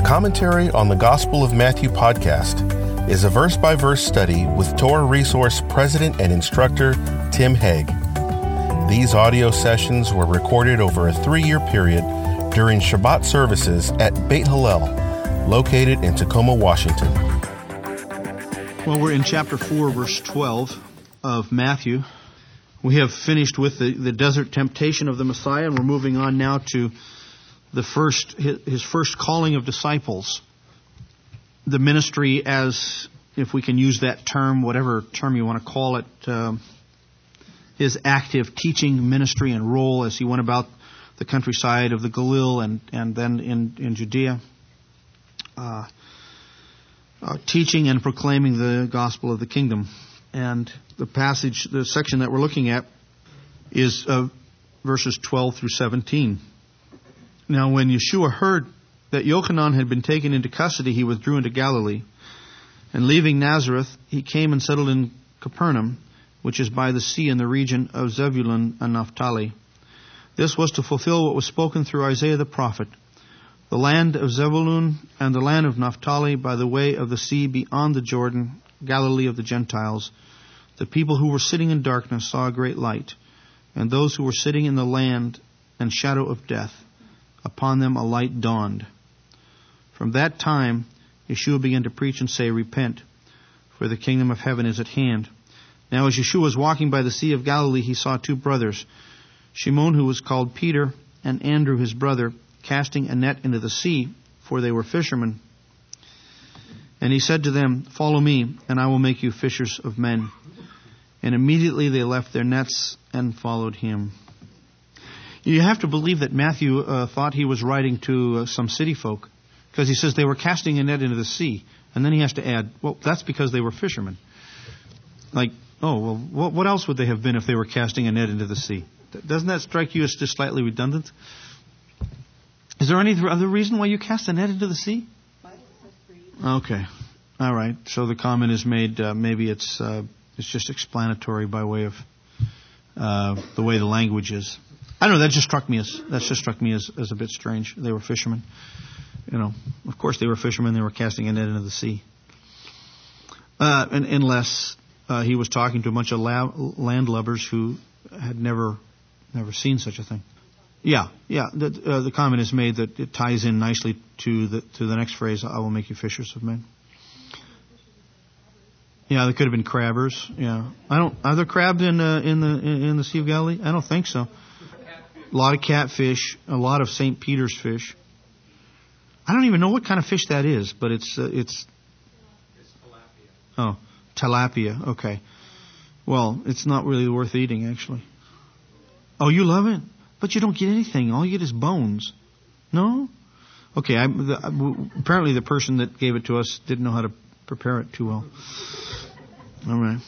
The Commentary on the Gospel of Matthew podcast is a verse by verse study with Torah Resource President and Instructor Tim Hegg. These audio sessions were recorded over a three year period during Shabbat services at Beit Hillel, located in Tacoma, Washington. Well, we're in chapter 4, verse 12 of Matthew. We have finished with the, the desert temptation of the Messiah, and we're moving on now to the first his first calling of disciples, the ministry as if we can use that term, whatever term you want to call it, uh, his active teaching ministry and role as he went about the countryside of the Galil and and then in in Judea, uh, uh, teaching and proclaiming the gospel of the kingdom. And the passage, the section that we're looking at, is uh, verses 12 through 17. Now, when Yeshua heard that Yochanan had been taken into custody, he withdrew into Galilee. And leaving Nazareth, he came and settled in Capernaum, which is by the sea in the region of Zebulun and Naphtali. This was to fulfill what was spoken through Isaiah the prophet. The land of Zebulun and the land of Naphtali by the way of the sea beyond the Jordan, Galilee of the Gentiles. The people who were sitting in darkness saw a great light, and those who were sitting in the land and shadow of death upon them a light dawned. From that time, Yeshua began to preach and say, Repent, for the kingdom of heaven is at hand. Now, as Yeshua was walking by the Sea of Galilee, he saw two brothers, Shimon, who was called Peter, and Andrew, his brother, casting a net into the sea, for they were fishermen. And he said to them, Follow me, and I will make you fishers of men. And immediately they left their nets and followed him. You have to believe that Matthew uh, thought he was writing to uh, some city folk because he says they were casting a net into the sea. And then he has to add, well, that's because they were fishermen. Like, oh, well, what, what else would they have been if they were casting a net into the sea? Doesn't that strike you as just slightly redundant? Is there any other reason why you cast a net into the sea? Okay. All right. So the comment is made. Uh, maybe it's uh, it's just explanatory by way of uh, the way the language is. I don't know. That just struck me as that just struck me as, as a bit strange. They were fishermen. You know, of course they were fishermen. They were casting a net into the sea. Uh, and, unless uh, he was talking to a bunch of la- landlubbers who had never never seen such a thing. Yeah, yeah. The, uh, the comment is made that it ties in nicely to the to the next phrase. I will make you fishers of men. Yeah, they could have been crabbers. Yeah, I don't. Are there crabs in uh, in the in the Sea of Galilee? I don't think so. A lot of catfish, a lot of St. Peter's fish. I don't even know what kind of fish that is, but it's uh, it's. Oh, tilapia. Okay. Well, it's not really worth eating, actually. Oh, you love it, but you don't get anything. All you get is bones. No. Okay. I, the, apparently, the person that gave it to us didn't know how to prepare it too well. All right.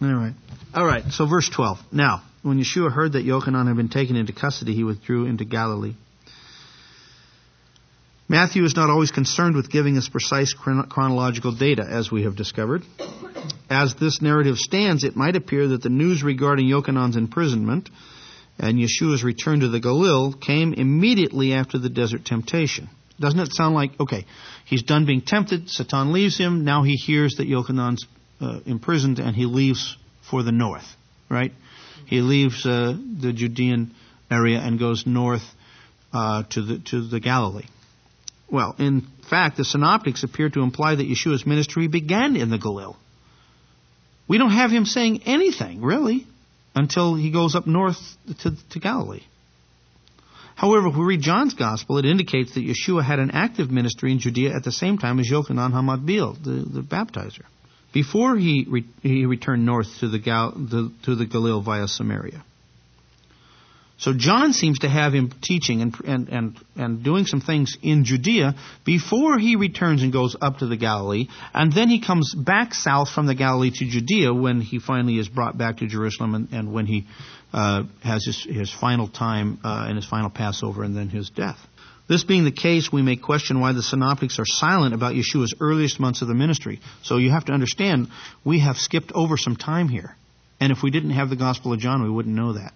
All right. All right. So, verse twelve. Now. When Yeshua heard that Yochanan had been taken into custody, he withdrew into Galilee. Matthew is not always concerned with giving us precise chronological data, as we have discovered. As this narrative stands, it might appear that the news regarding Yochanan's imprisonment and Yeshua's return to the Galil came immediately after the desert temptation. Doesn't it sound like, okay, he's done being tempted, Satan leaves him, now he hears that Yochanan's uh, imprisoned and he leaves for the north, right? He leaves uh, the Judean area and goes north uh, to the to the Galilee. Well, in fact, the synoptics appear to imply that Yeshua's ministry began in the Galil. We don't have him saying anything really until he goes up north to, to Galilee. However, if we read John's gospel, it indicates that Yeshua had an active ministry in Judea at the same time as Yochanan HaMatbil, the, the baptizer before he, re- he returned north to the, Gal- the, to the Galil via Samaria. So John seems to have him teaching and, and, and, and doing some things in Judea before he returns and goes up to the Galilee, and then he comes back south from the Galilee to Judea when he finally is brought back to Jerusalem and, and when he uh, has his, his final time uh, and his final Passover and then his death. This being the case, we may question why the synoptics are silent about Yeshua's earliest months of the ministry. So you have to understand, we have skipped over some time here. And if we didn't have the Gospel of John, we wouldn't know that.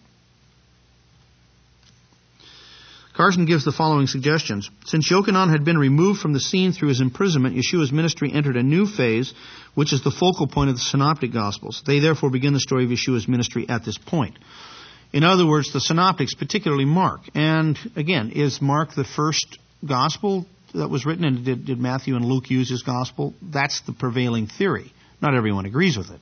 Carson gives the following suggestions. Since Yochanan had been removed from the scene through his imprisonment, Yeshua's ministry entered a new phase, which is the focal point of the Synoptic Gospels. They therefore begin the story of Yeshua's ministry at this point. In other words, the Synoptics, particularly Mark, and again, is Mark the first Gospel that was written, and did, did Matthew and Luke use his Gospel? That's the prevailing theory. Not everyone agrees with it,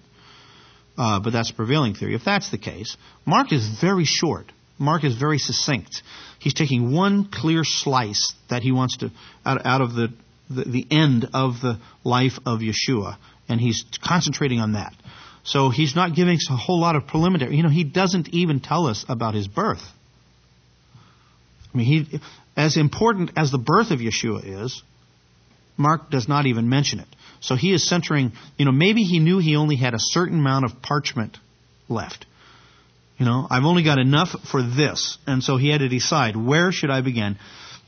uh, but that's the prevailing theory. If that's the case, Mark is very short. Mark is very succinct. He's taking one clear slice that he wants to out, out of the, the, the end of the life of Yeshua, and he's concentrating on that. So he's not giving us a whole lot of preliminary. You know, he doesn't even tell us about his birth. I mean, he, as important as the birth of Yeshua is, Mark does not even mention it. So he is centering, you know, maybe he knew he only had a certain amount of parchment left. You know, I've only got enough for this. And so he had to decide, where should I begin?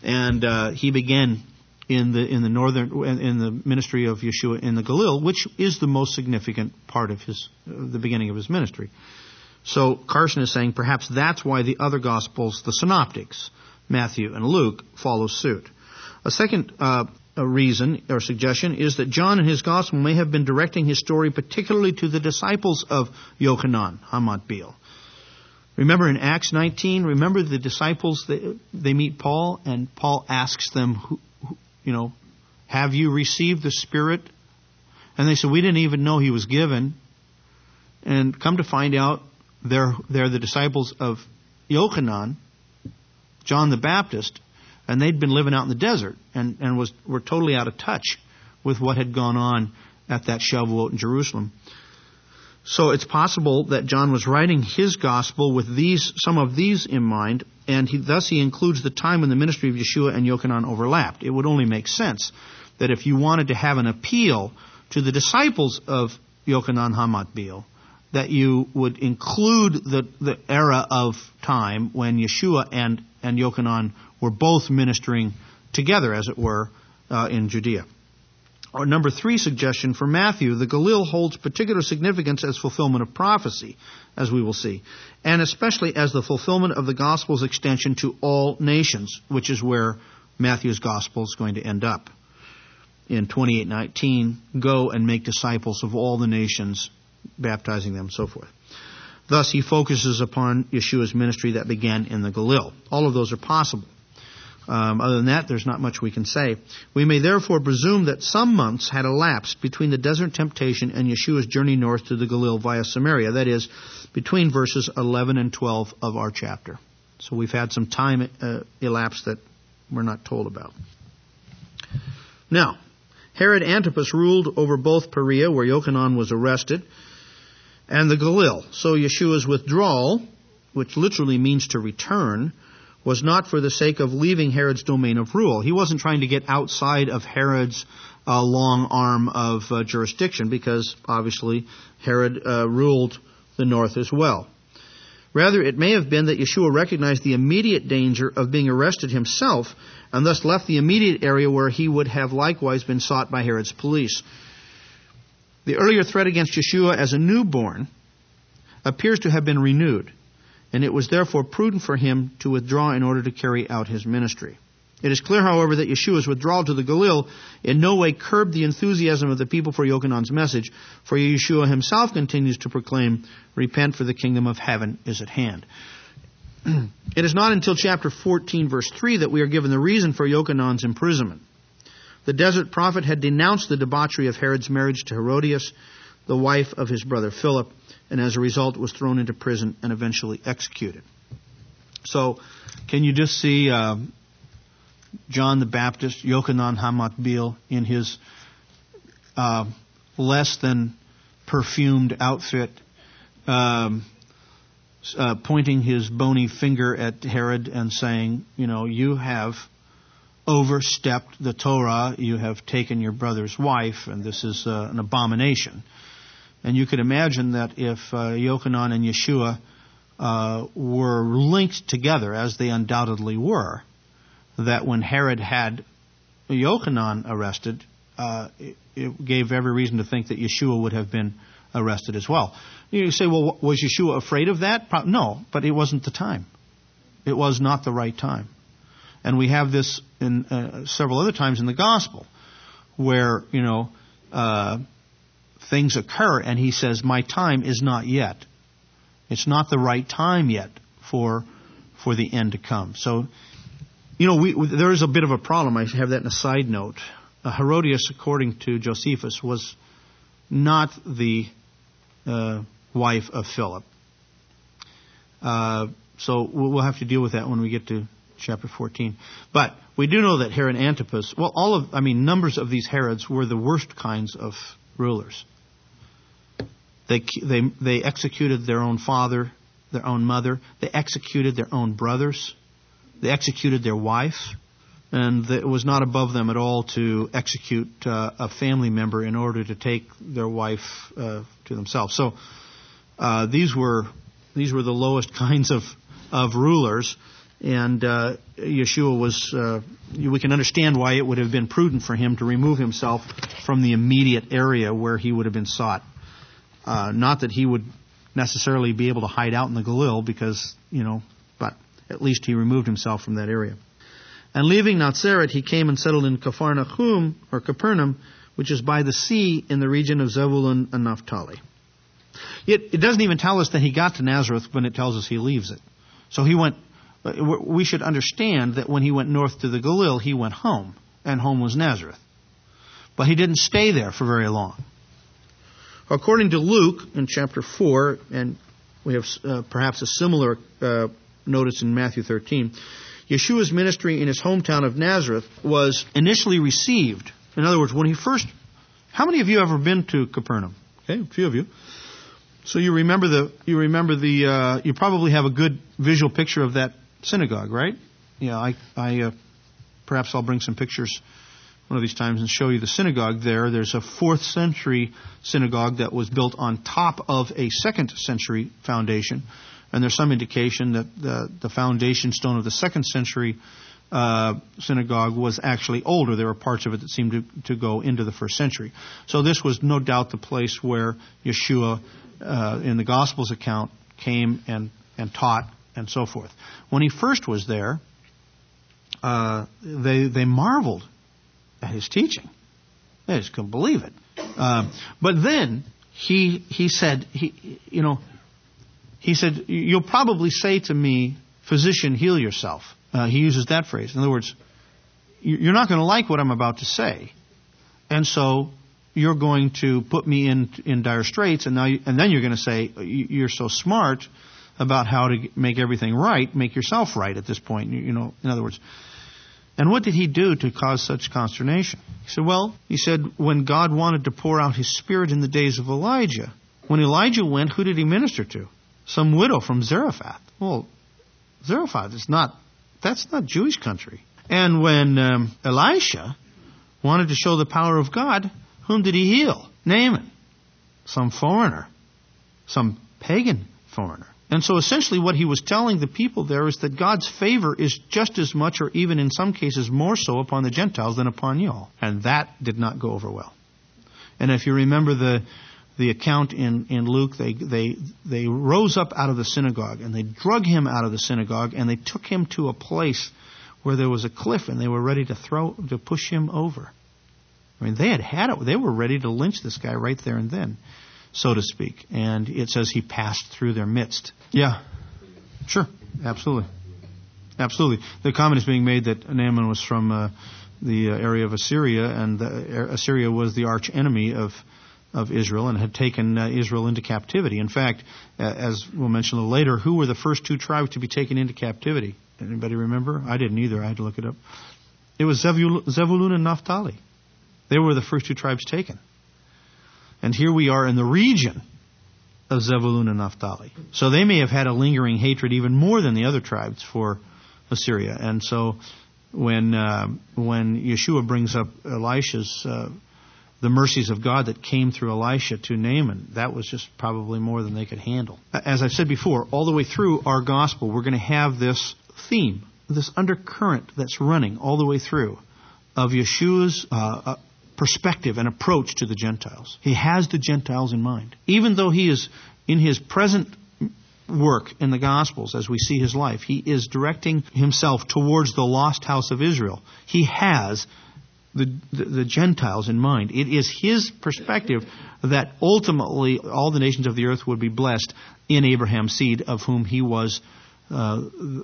And uh, he began in the in the northern in the ministry of Yeshua in the Galil, which is the most significant part of his uh, the beginning of his ministry. So Carson is saying perhaps that's why the other gospels, the synoptics, Matthew and Luke, follow suit. A second uh, a reason or suggestion is that John in his gospel may have been directing his story particularly to the disciples of Yochanan, Hamatbil. Remember in Acts 19, remember the disciples, they, they meet Paul, and Paul asks them, who, you know, have you received the Spirit? And they said, we didn't even know he was given. And come to find out, they're, they're the disciples of Yochanan, John the Baptist, and they'd been living out in the desert and, and was, were totally out of touch with what had gone on at that Shavuot in Jerusalem. So it's possible that John was writing his gospel with these, some of these in mind, and he, thus he includes the time when the ministry of Yeshua and Yochanan overlapped. It would only make sense that if you wanted to have an appeal to the disciples of Yochanan Hamatbil, that you would include the, the era of time when Yeshua and, and Yochanan were both ministering together, as it were, uh, in Judea. Our number three suggestion for Matthew, the Galil holds particular significance as fulfillment of prophecy, as we will see, and especially as the fulfillment of the gospel's extension to all nations, which is where Matthew's gospel is going to end up. In 28:19, go and make disciples of all the nations, baptizing them, and so forth. Thus, he focuses upon Yeshua's ministry that began in the Galil. All of those are possible. Um, other than that, there's not much we can say. We may therefore presume that some months had elapsed between the desert temptation and Yeshua's journey north to the Galil via Samaria. That is, between verses 11 and 12 of our chapter. So we've had some time uh, elapsed that we're not told about. Now, Herod Antipas ruled over both Perea, where Yochanan was arrested, and the Galil. So Yeshua's withdrawal, which literally means to return, was not for the sake of leaving Herod's domain of rule. He wasn't trying to get outside of Herod's uh, long arm of uh, jurisdiction because obviously Herod uh, ruled the north as well. Rather, it may have been that Yeshua recognized the immediate danger of being arrested himself and thus left the immediate area where he would have likewise been sought by Herod's police. The earlier threat against Yeshua as a newborn appears to have been renewed and it was therefore prudent for him to withdraw in order to carry out his ministry. It is clear, however, that Yeshua's withdrawal to the Galil in no way curbed the enthusiasm of the people for Yochanan's message, for Yeshua himself continues to proclaim, Repent, for the kingdom of heaven is at hand. it is not until chapter 14, verse 3, that we are given the reason for Yochanan's imprisonment. The desert prophet had denounced the debauchery of Herod's marriage to Herodias, the wife of his brother Philip, and as a result was thrown into prison and eventually executed. So, can you just see uh, John the Baptist, Yochanan Hamatbil, in his uh, less than perfumed outfit, um, uh, pointing his bony finger at Herod and saying, you know, you have overstepped the Torah, you have taken your brother's wife, and this is uh, an abomination. And you could imagine that if uh, Yochanan and Yeshua uh, were linked together, as they undoubtedly were, that when Herod had Yochanan arrested, uh, it, it, gave every reason to think that Yeshua would have been arrested as well. You say, well, was Yeshua afraid of that? No, but it wasn't the time. It was not the right time. And we have this in uh, several other times in the gospel where, you know, uh, things occur and he says, My time is not yet. It's not the right time yet for, for the end to come. So, you know, we, there is a bit of a problem. I have that in a side note. Uh, Herodias, according to Josephus, was not the uh, wife of Philip. Uh, so we'll have to deal with that when we get to chapter 14. But we do know that Herod Antipas, well, all of, I mean, numbers of these Herods were the worst kinds of rulers. They, they, they executed their own father, their own mother. They executed their own brothers. They executed their wife. And it was not above them at all to execute uh, a family member in order to take their wife uh, to themselves. So uh, these were these were the lowest kinds of of rulers, and uh, Yeshua was. Uh, we can understand why it would have been prudent for him to remove himself from the immediate area where he would have been sought. Uh, not that he would necessarily be able to hide out in the Galil, because you know, but at least he removed himself from that area. And leaving Nazareth, he came and settled in Capharnaum or Capernaum, which is by the sea in the region of Zebulun and Naphtali. It, it doesn't even tell us that he got to Nazareth when it tells us he leaves it. So he went, we should understand that when he went north to the Galil, he went home, and home was Nazareth. But he didn't stay there for very long. According to Luke in chapter 4, and we have uh, perhaps a similar uh, notice in Matthew 13, Yeshua's ministry in his hometown of Nazareth was initially received. In other words, when he first, how many of you ever been to Capernaum? Okay, a few of you. So you remember the you remember the uh, you probably have a good visual picture of that synagogue, right? Yeah, I I uh, perhaps I'll bring some pictures one of these times and show you the synagogue there. There's a fourth century synagogue that was built on top of a second century foundation, and there's some indication that the the foundation stone of the second century uh, synagogue was actually older. There were parts of it that seemed to, to go into the first century. So this was no doubt the place where Yeshua uh, in the Gospels account came and, and taught and so forth. When he first was there, uh, they, they marveled at his teaching. They just couldn't believe it. Uh, but then he, he said, he, you know, he said, You'll probably say to me, Physician, heal yourself. Uh, he uses that phrase. In other words, you're not going to like what I'm about to say. And so you're going to put me in in dire straits, and now you, and then you're going to say you're so smart about how to make everything right, make yourself right at this point. You, you know, in other words. And what did he do to cause such consternation? He said, well, he said, when God wanted to pour out his spirit in the days of Elijah, when Elijah went, who did he minister to? Some widow from Zarephath. Well, Zarephath is not, that's not Jewish country. And when um, Elisha wanted to show the power of God, whom did he heal? Naaman. Some foreigner. Some pagan foreigner. And so essentially what he was telling the people there is that God's favor is just as much or even in some cases more so upon the Gentiles than upon you all. And that did not go over well. And if you remember the the account in, in Luke, they, they, they rose up out of the synagogue and they drug him out of the synagogue and they took him to a place where there was a cliff and they were ready to throw, to push him over. I mean, they had had it. They were ready to lynch this guy right there and then, so to speak. And it says he passed through their midst. Yeah. Sure. Absolutely. Absolutely. The comment is being made that Naaman was from uh, the uh, area of Assyria, and the, uh, Assyria was the arch enemy of of Israel and had taken uh, Israel into captivity. In fact, uh, as we'll mention a little later, who were the first two tribes to be taken into captivity? Anybody remember? I didn't either. I had to look it up. It was Zebulun and Naphtali. They were the first two tribes taken. And here we are in the region of Zebulun and Naphtali. So they may have had a lingering hatred even more than the other tribes for Assyria. And so when uh, when Yeshua brings up Elisha's uh, the mercies of God that came through Elisha to Naaman, that was just probably more than they could handle. As I've said before, all the way through our gospel, we're going to have this theme, this undercurrent that's running all the way through of Yeshua's uh, uh perspective and approach to the Gentiles. He has the Gentiles in mind. Even though he is in his present work in the Gospels as we see his life. He is directing himself towards the lost house of Israel. He has the, the, the, Gentiles in mind. It is his perspective that ultimately all the nations of the earth would be blessed in Abraham's seed, of whom he was uh,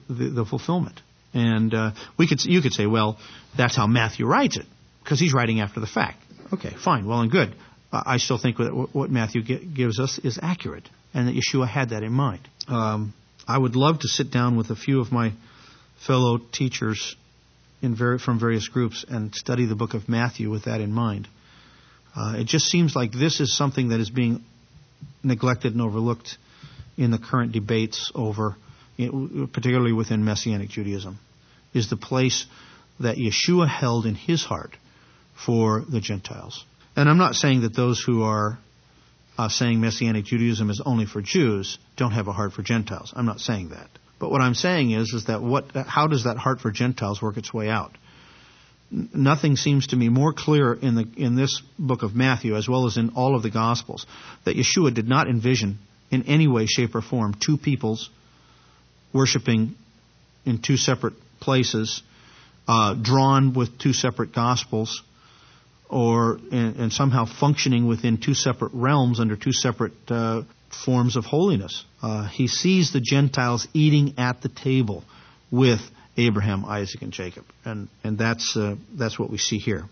the, the, fulfillment. And uh, we could, you could say, well, that's how Matthew writes it, because he's writing after the fact. Okay, fine, well and good. I still think what Matthew gives us is accurate, and that Yeshua had that in mind. Um, I would love to sit down with a few of my fellow teachers from various groups and study the book of Matthew with that in mind. Uh, it just seems like this is something that is being neglected and overlooked in the current debates over, particularly within Messianic Judaism, is the place that Yeshua held in his heart for the Gentiles. And I'm not saying that those who are uh, saying Messianic Judaism is only for Jews don't have a heart for Gentiles. I'm not saying that. But what I'm saying is, is that what, how does that heart for Gentiles work its way out? Nothing seems to me more clear in, the, in this book of Matthew, as well as in all of the Gospels, that Yeshua did not envision in any way, shape, or form two peoples worshiping in two separate places, uh, drawn with two separate Gospels, or and, and, somehow functioning within two separate realms under two separate uh, forms of holiness. Uh, he sees the Gentiles eating at the table with Abraham, Isaac, and Jacob, and and that's uh, that's what we see here,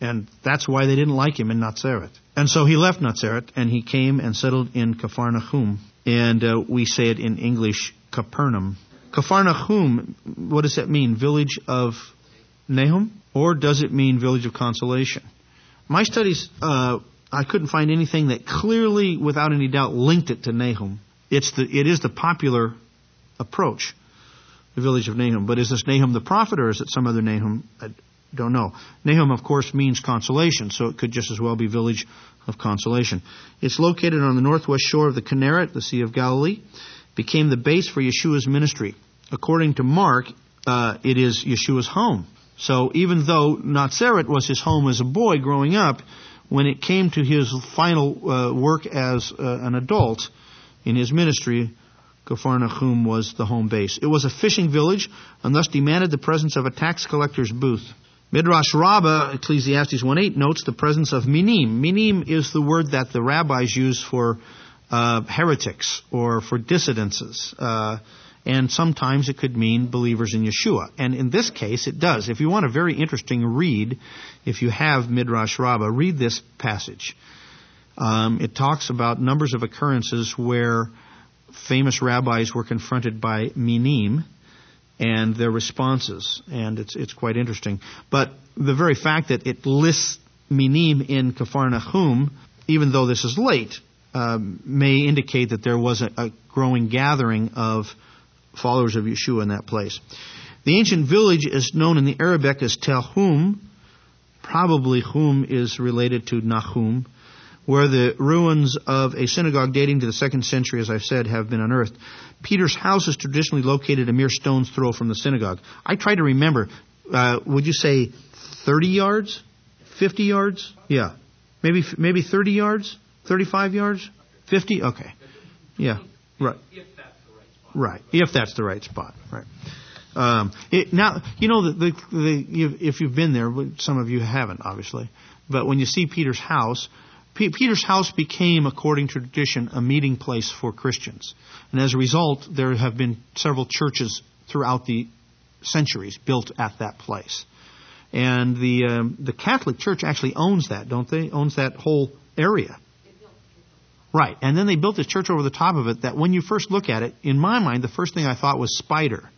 and that's why they didn't like him in Nazareth. And so he left Nazareth and he came and settled in Capharnaum, and uh, we say it in English, Capernaum. Capharnaum, what does that mean? Village of Nahum, or does it mean village of consolation? My studies uh, I couldn't find anything that clearly, without any doubt, linked it to Nahum. It's the, it is the popular approach, the village of Nahum. But is this Nahum the prophet or is it some other Nahum? I don't know. Nahum, of course, means consolation, so it could just as well be village of consolation. It's located on the northwest shore of the Kinneret, the Sea of Galilee. Became the base for Yeshua's ministry. According to Mark, uh, it is Yeshua's home. So even though Nazareth was his home as a boy growing up, when it came to his final uh, work as uh, an adult in his ministry, Capharnaum was the home base. It was a fishing village and thus demanded the presence of a tax collector's booth. Midrash Rabbah, Ecclesiastes 1.8, notes the presence of minim. Minim is the word that the rabbis use for uh, heretics or for dissidences. And sometimes it could mean believers in Yeshua. And in this case, it does. If you want a very interesting read, if you have Midrash Rabbah, read this passage. Um, it talks about numbers of occurrences where famous rabbis were confronted by minim and their responses, and it's it's quite interesting. But the very fact that it lists minim in Capharnaum, even though this is late, um, may indicate that there was a, a growing gathering of followers of Yeshua in that place. The ancient village is known in the Arabic as Telhum. Probably Hum is related to Nahum, where the ruins of a synagogue dating to the second century, as I've said, have been unearthed. Peter's house is traditionally located a mere stone's throw from the synagogue. I try to remember, uh, would you say 30 yards? 50 yards? Yeah. Maybe, maybe 30 yards? 35 yards? 50? Okay. Yeah. Right. Right, if that's the right spot. Right. Um, it, now, you know, the, the, the, if you've been there, some of you haven't, obviously, but when you see Peter's house, P- Peter's house became, according to tradition, a meeting place for Christians. And as a result, there have been several churches throughout the centuries built at that place. And the, um, the Catholic Church actually owns that, don't they? Owns that whole area. Right. And then they built this church over the top of it that when you first look at it, in my mind, the first thing I thought was spider.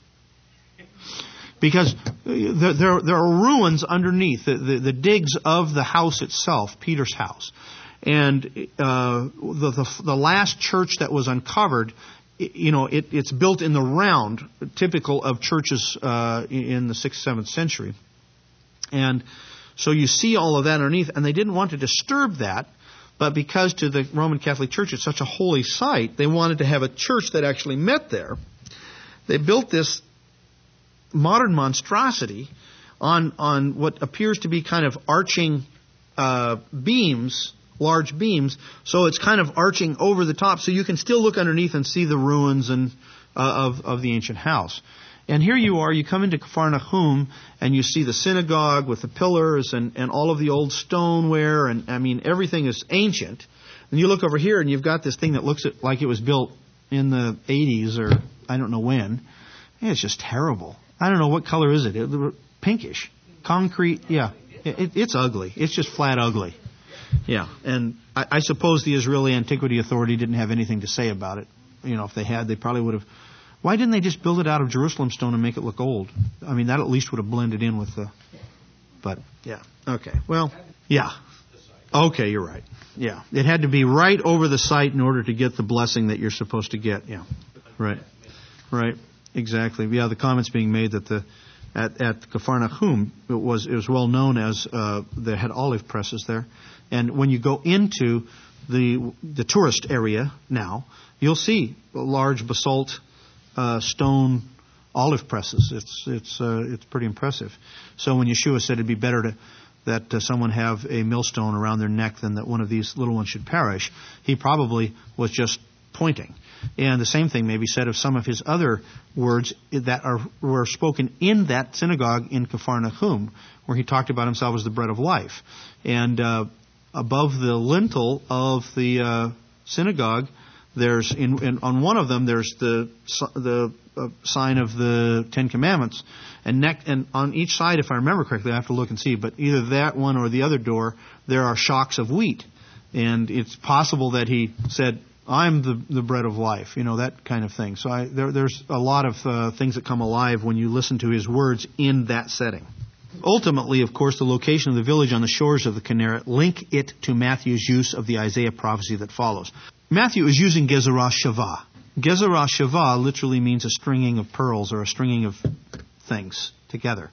Because there, there, there are ruins underneath, the, the, the, digs of the house itself, Peter's house. And uh, the, the, the last church that was uncovered, you know, it, it's built in the round, typical of churches uh, in the 6th, 7th century. And so you see all of that underneath, and they didn't want to disturb that but because to the Roman Catholic Church it's such a holy site, they wanted to have a church that actually met there. They built this modern monstrosity on, on what appears to be kind of arching uh, beams large beams, so it's kind of arching over the top, so you can still look underneath and see the ruins and uh, of of the ancient house. And here you are, you come into Nahum and you see the synagogue with the pillars and, and all of the old stoneware and I mean everything is ancient. And you look over here and you've got this thing that looks like it was built in the 80s or I don't know when. It's just terrible. I don't know what color is it. it pinkish, concrete. Yeah, it, it's ugly. It's just flat ugly. Yeah, and I, I suppose the Israeli Antiquity Authority didn't have anything to say about it. You know, if they had, they probably would have. Why didn't they just build it out of Jerusalem stone and make it look old? I mean, that at least would have blended in with the. But yeah, okay. Well, yeah. Okay, you're right. Yeah, it had to be right over the site in order to get the blessing that you're supposed to get. Yeah, right, right, exactly. Yeah, the comments being made that the at at Nahum it was it was well known as uh, they had olive presses there, and when you go into the the tourist area now, you'll see large basalt uh, stone olive presses. It's it's uh, it's pretty impressive. So when Yeshua said it'd be better to that uh, someone have a millstone around their neck than that one of these little ones should perish, he probably was just pointing. And the same thing may be said of some of his other words that are were spoken in that synagogue in Nahum, where he talked about himself as the bread of life. And uh, above the lintel of the uh, synagogue, there's in, in, on one of them there's the the uh, sign of the Ten Commandments, and neck and on each side, if I remember correctly, I have to look and see. But either that one or the other door, there are shocks of wheat, and it's possible that he said, "I'm the the bread of life," you know that kind of thing. So I, there, there's a lot of uh, things that come alive when you listen to his words in that setting. Ultimately, of course, the location of the village on the shores of the Kinneret link it to Matthew's use of the Isaiah prophecy that follows. Matthew is using Gezerah Shavah. Gezerah Shavah literally means a stringing of pearls or a stringing of things together.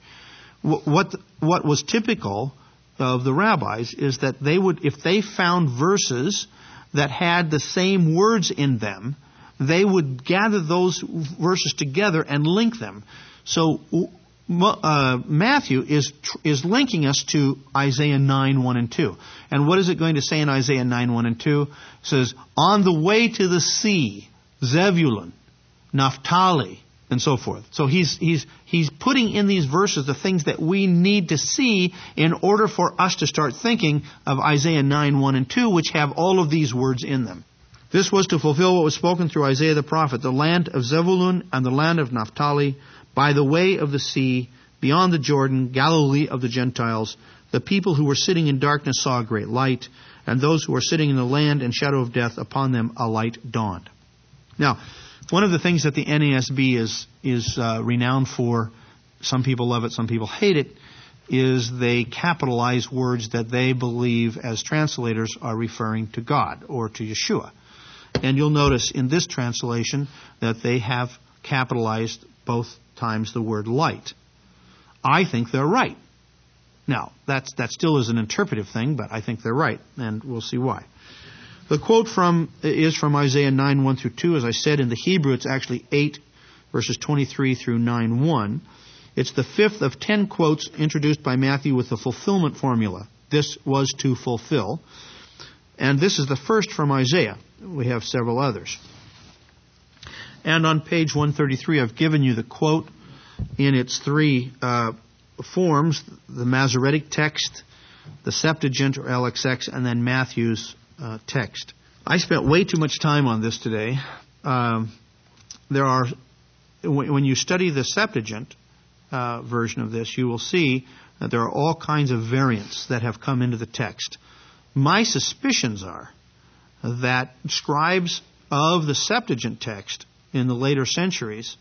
What, what was typical of the rabbis is that they would, if they found verses that had the same words in them, they would gather those verses together and link them. So uh, Matthew is is linking us to Isaiah 9, 1 and 2. And what is it going to say in Isaiah 9, 1 and 2? It says, On the way to the sea, Zebulun, Naphtali, and so forth. So he's, he's, he's putting in these verses the things that we need to see in order for us to start thinking of Isaiah 9, 1 and 2, which have all of these words in them. This was to fulfill what was spoken through Isaiah the prophet, the land of Zebulun and the land of Naphtali, by the way of the sea, beyond the Jordan, Galilee of the Gentiles. The people who were sitting in darkness saw a great light, and those who were sitting in the land and shadow of death, upon them a light dawned. Now, one of the things that the NASB is is uh, renowned for, some people love it, some people hate it, is they capitalize words that they believe as translators are referring to God or to Yeshua. And you'll notice in this translation that they have capitalized both times the word light. I think they're right. Now, that's, that still is an interpretive thing, but I think they're right, and we'll see why. The quote from is from Isaiah 9, 1 through 2. As I said, in the Hebrew, it's actually 8, verses 23 through 9, 1. It's the fifth of ten quotes introduced by Matthew with the fulfillment formula. This was to fulfill. And this is the first from Isaiah. We have several others. And on page 133, I've given you the quote in its three uh, forms the Masoretic text, the Septuagint or LXX, and then Matthew's uh, text. I spent way too much time on this today. Um, there are, when you study the Septuagint uh, version of this, you will see that there are all kinds of variants that have come into the text. My suspicions are that scribes of the Septuagint text in the later centuries,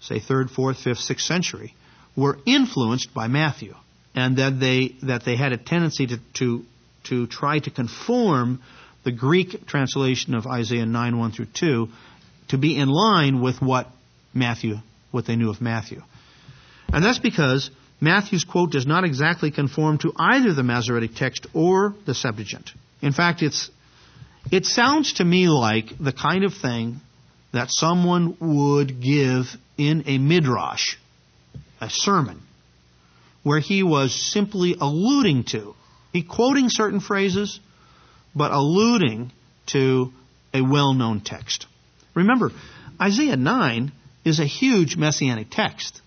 say 3rd, 4th, 5th, 6th century, were influenced by Matthew, and that they that they had a tendency to to to try to conform the Greek translation of Isaiah 9, 1 through 2 to be in line with what Matthew, what they knew of Matthew. And that's because Matthew's quote does not exactly conform to either the Masoretic text or the Septuagint. In fact, it's, it sounds to me like the kind of thing that someone would give in a midrash, a sermon, where he was simply alluding to, he quoting certain phrases, but alluding to a well known text. Remember, Isaiah 9 is a huge messianic text,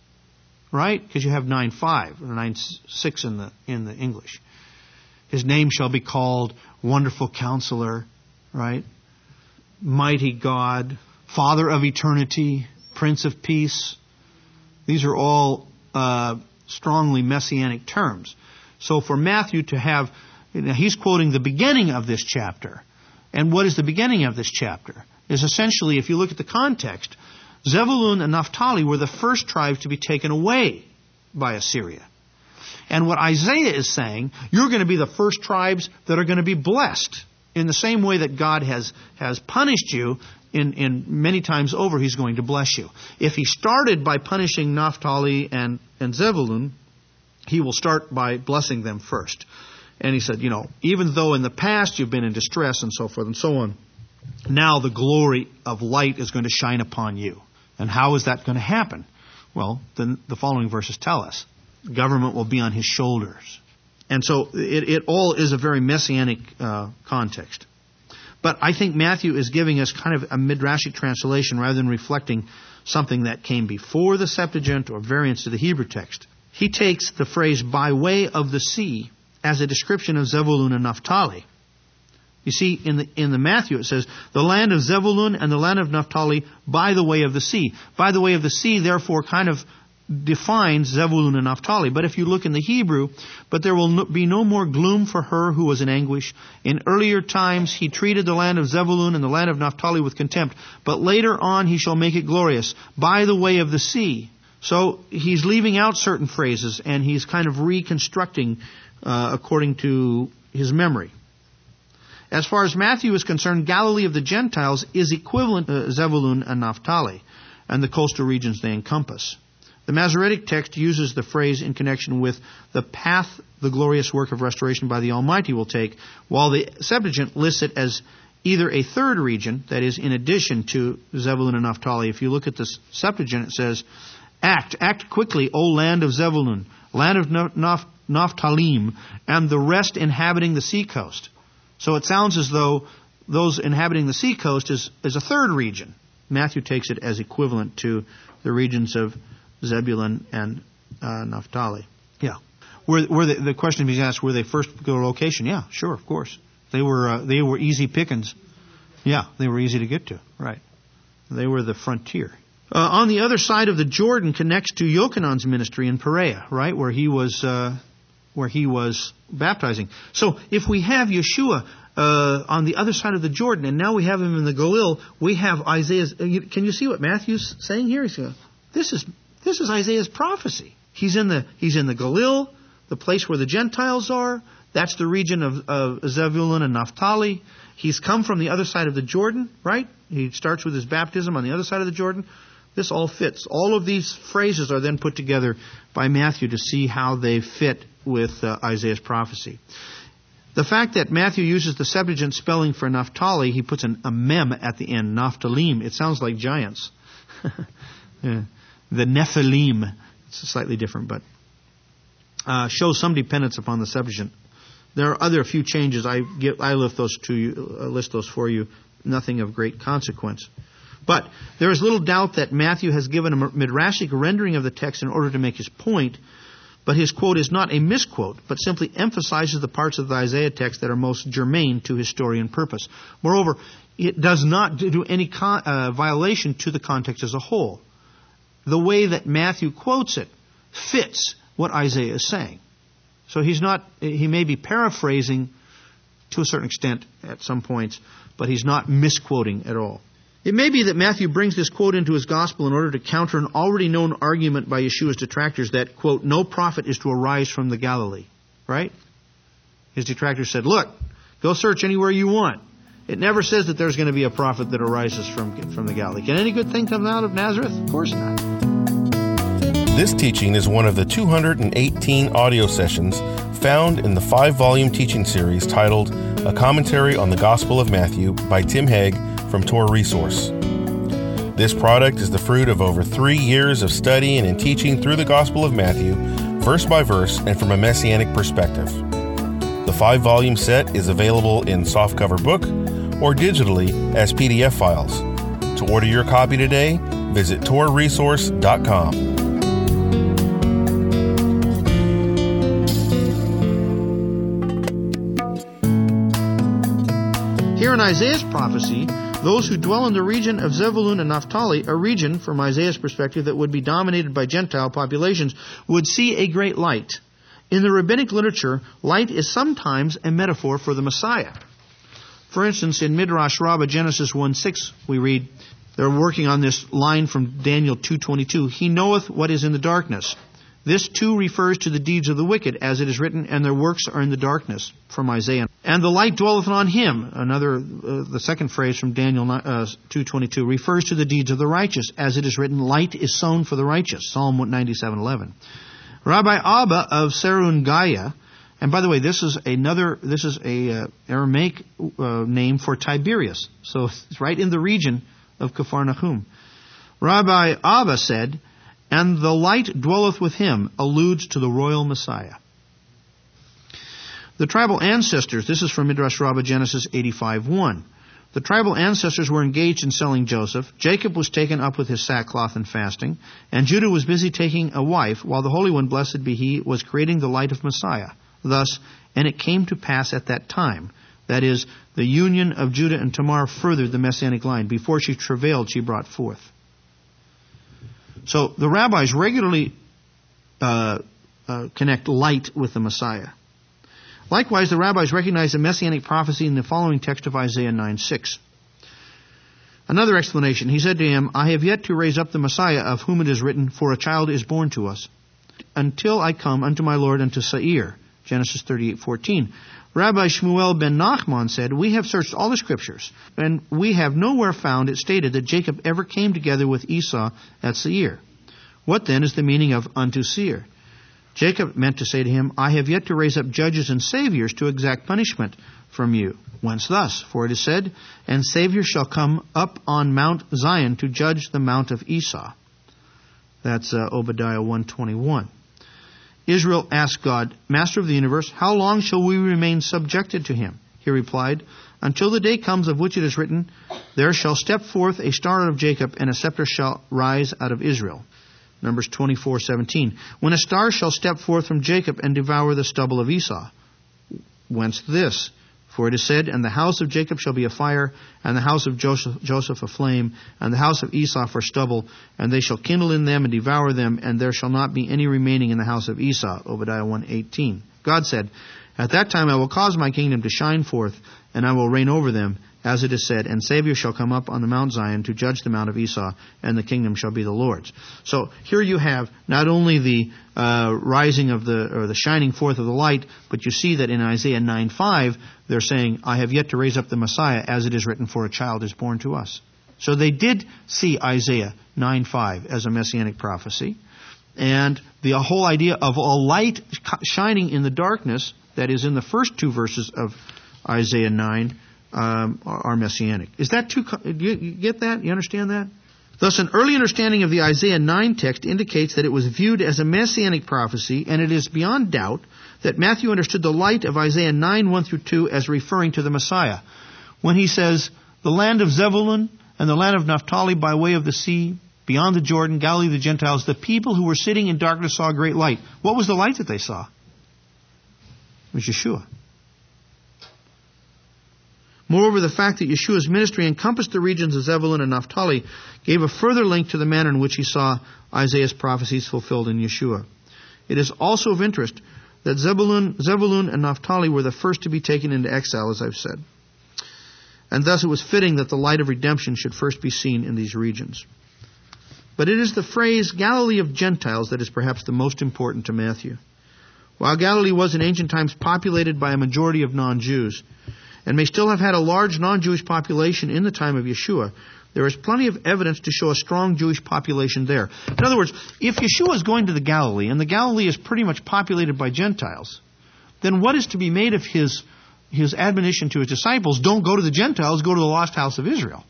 right? Because you have 9 5 or 9 6 in the, in the English. His name shall be called Wonderful Counselor, right? Mighty God, Father of Eternity, Prince of Peace. These are all uh, strongly messianic terms. So for Matthew to have, know, he's quoting the beginning of this chapter. And what is the beginning of this chapter? Is essentially, if you look at the context, Zebulun and Naphtali were the first tribes to be taken away by Assyria. And what Isaiah is saying, you're going to be the first tribes that are going to be blessed. In the same way that God has, has punished you in, many times over, He's going to bless you. If He started by punishing Naphtali and, and Zebulun, He will start by blessing them first. And He said, you know, even though in the past you've been in distress and so forth and so on, now the glory of light is going to shine upon you. And how is that going to happen? Well, then the following verses tell us government will be on his shoulders. And so it, it all is a very messianic uh, context. But I think Matthew is giving us kind of a midrashic translation rather than reflecting something that came before the Septuagint or variants to the Hebrew text. He takes the phrase by way of the sea as a description of Zebulun and Naphtali. You see, in the, in the Matthew it says, the land of Zebulun and the land of Naphtali by the way of the sea. By the way of the sea, therefore, kind of defines Zebulun and Naphtali. But if you look in the Hebrew, but there will be no more gloom for her who was in anguish. In earlier times he treated the land of Zebulun and the land of Naphtali with contempt, but later on he shall make it glorious by the way of the sea. So he's leaving out certain phrases and he's kind of reconstructing uh, according to his memory. As far as Matthew is concerned, Galilee of the Gentiles is equivalent to Zebulun and Naphtali and the coastal regions they encompass. The Masoretic text uses the phrase in connection with the path the glorious work of restoration by the Almighty will take, while the Septuagint lists it as either a third region, that is, in addition to Zebulun and Naphtali. If you look at the Septuagint, it says, Act, act quickly, O land of Zebulun, land of Naphtalim, and the rest inhabiting the seacoast. So it sounds as though those inhabiting the seacoast is, is a third region. Matthew takes it as equivalent to the regions of Zebulun and uh, Naphtali. Yeah. Were, were the, the question being asked, were they first particular location? Yeah, sure, of course. They were, uh, they were easy pickings. Yeah, they were easy to get to. Right. They were the frontier. Uh, on the other side of the Jordan connects to Yochanan's ministry in Perea, right, where he was, uh, where he was baptizing. So if we have Yeshua uh, on the other side of the Jordan, and now we have him in the Galil, we have Isaiah's. Uh, can you see what Matthew's saying here? He's going, this is this is Isaiah's prophecy. He's in the he's in the Galil, the place where the Gentiles are. That's the region of, of Zebulun and Naphtali. He's come from the other side of the Jordan, right? He starts with his baptism on the other side of the Jordan. This all fits. All of these phrases are then put together by Matthew to see how they fit with uh, Isaiah's prophecy. The fact that Matthew uses the Septuagint spelling for Naphtali, he puts an, a mem at the end, Naphthalim. It sounds like giants. yeah the Nephilim. It's slightly different, but uh, shows some dependence upon the Septuagint. There are other few changes. I give, I lift those to you, uh, list those for you. Nothing of great consequence. But there is little doubt that Matthew has given a midrashic rendering of the text in order to make his point. But his quote is not a misquote, but simply emphasizes the parts of the Isaiah text that are most germane to historian purpose. Moreover, it does not do any con- uh, violation to the context as a whole the way that Matthew quotes it fits what Isaiah is saying. So he's not, he may be paraphrasing to a certain extent at some points, but he's not misquoting at all. It may be that Matthew brings this quote into his gospel in order to counter an already known argument by Yeshua's detractors that, quote, no prophet is to arise from the Galilee. Right? His detractors said, look, go search anywhere you want. It never says that there's going to be a prophet that arises from, from the Galilee. Can any good thing come out of Nazareth? Of course not. This teaching is one of the 218 audio sessions found in the five volume teaching series titled A Commentary on the Gospel of Matthew by Tim Hegg from Torah Resource. This product is the fruit of over three years of studying and teaching through the Gospel of Matthew, verse by verse, and from a messianic perspective. The five volume set is available in softcover book or digitally as PDF files. To order your copy today, visit torahresource.com. in Isaiah's prophecy, those who dwell in the region of Zebulun and Naphtali, a region, from Isaiah's perspective, that would be dominated by Gentile populations, would see a great light. In the rabbinic literature, light is sometimes a metaphor for the Messiah. For instance, in Midrash Rabbah, Genesis 1 6, we read, they're working on this line from Daniel 2.22, He knoweth what is in the darkness. This too refers to the deeds of the wicked, as it is written, and their works are in the darkness, from Isaiah. And the light dwelleth on him. Another, uh, the second phrase from Daniel uh, 2.22 refers to the deeds of the righteous, as it is written, light is sown for the righteous, Psalm 97.11. Rabbi Abba of Serungaya, and by the way, this is another, this is a uh, Aramaic uh, name for Tiberias. So it's right in the region of Nahum. Rabbi Abba said, and the light dwelleth with him, alludes to the royal Messiah. The tribal ancestors, this is from Midrash Rabbah Genesis 85.1. The tribal ancestors were engaged in selling Joseph. Jacob was taken up with his sackcloth and fasting, and Judah was busy taking a wife, while the Holy One, blessed be He, was creating the light of Messiah. Thus, and it came to pass at that time, that is, the union of Judah and Tamar furthered the messianic line. Before she travailed, she brought forth. So the rabbis regularly uh, uh, connect light with the Messiah. Likewise, the rabbis recognize the messianic prophecy in the following text of Isaiah 9 6. Another explanation. He said to him, I have yet to raise up the Messiah of whom it is written, For a child is born to us, until I come unto my Lord unto Seir. Genesis 38:14. Rabbi Shmuel ben Nachman said, We have searched all the scriptures, and we have nowhere found it stated that Jacob ever came together with Esau at Seir. What then is the meaning of unto Seir? Jacob meant to say to him, I have yet to raise up judges and saviors to exact punishment from you. Whence thus? For it is said, And saviors shall come up on Mount Zion to judge the mount of Esau. That's uh, Obadiah 121. Israel asked God, Master of the universe, how long shall we remain subjected to him? He replied, Until the day comes of which it is written, There shall step forth a star out of Jacob, and a scepter shall rise out of Israel. Numbers 24:17. When a star shall step forth from Jacob and devour the stubble of Esau. Whence this? For it is said, And the house of Jacob shall be a fire, and the house of Joseph, Joseph, a flame, and the house of Esau for stubble, and they shall kindle in them and devour them, and there shall not be any remaining in the house of Esau. Obadiah 1.18. God said, At that time I will cause my kingdom to shine forth, and I will reign over them, as it is said, and Savior shall come up on the Mount Zion to judge the Mount of Esau, and the kingdom shall be the Lord's. So here you have not only the uh, rising of the or the shining forth of the light, but you see that in Isaiah 9:5 they're saying, "I have yet to raise up the Messiah, as it is written, for a child is born to us." So they did see Isaiah 9:5 as a messianic prophecy, and the whole idea of a light shining in the darkness that is in the first two verses of Isaiah 9 um, are messianic. Is that too? Do you get that? You understand that? Thus, an early understanding of the Isaiah 9 text indicates that it was viewed as a messianic prophecy, and it is beyond doubt that Matthew understood the light of Isaiah 9 1 through 2 as referring to the Messiah. When he says, The land of Zebulun and the land of Naphtali by way of the sea, beyond the Jordan, Galilee of the Gentiles, the people who were sitting in darkness saw a great light. What was the light that they saw? It was Yeshua. Moreover, the fact that Yeshua's ministry encompassed the regions of Zebulun and Naphtali gave a further link to the manner in which he saw Isaiah's prophecies fulfilled in Yeshua. It is also of interest that Zebulun, Zebulun and Naphtali were the first to be taken into exile, as I've said. And thus it was fitting that the light of redemption should first be seen in these regions. But it is the phrase Galilee of Gentiles that is perhaps the most important to Matthew. While Galilee was in ancient times populated by a majority of non Jews, and may still have had a large non Jewish population in the time of Yeshua, there is plenty of evidence to show a strong Jewish population there. In other words, if Yeshua is going to the Galilee, and the Galilee is pretty much populated by Gentiles, then what is to be made of his, his admonition to his disciples? Don't go to the Gentiles, go to the lost house of Israel.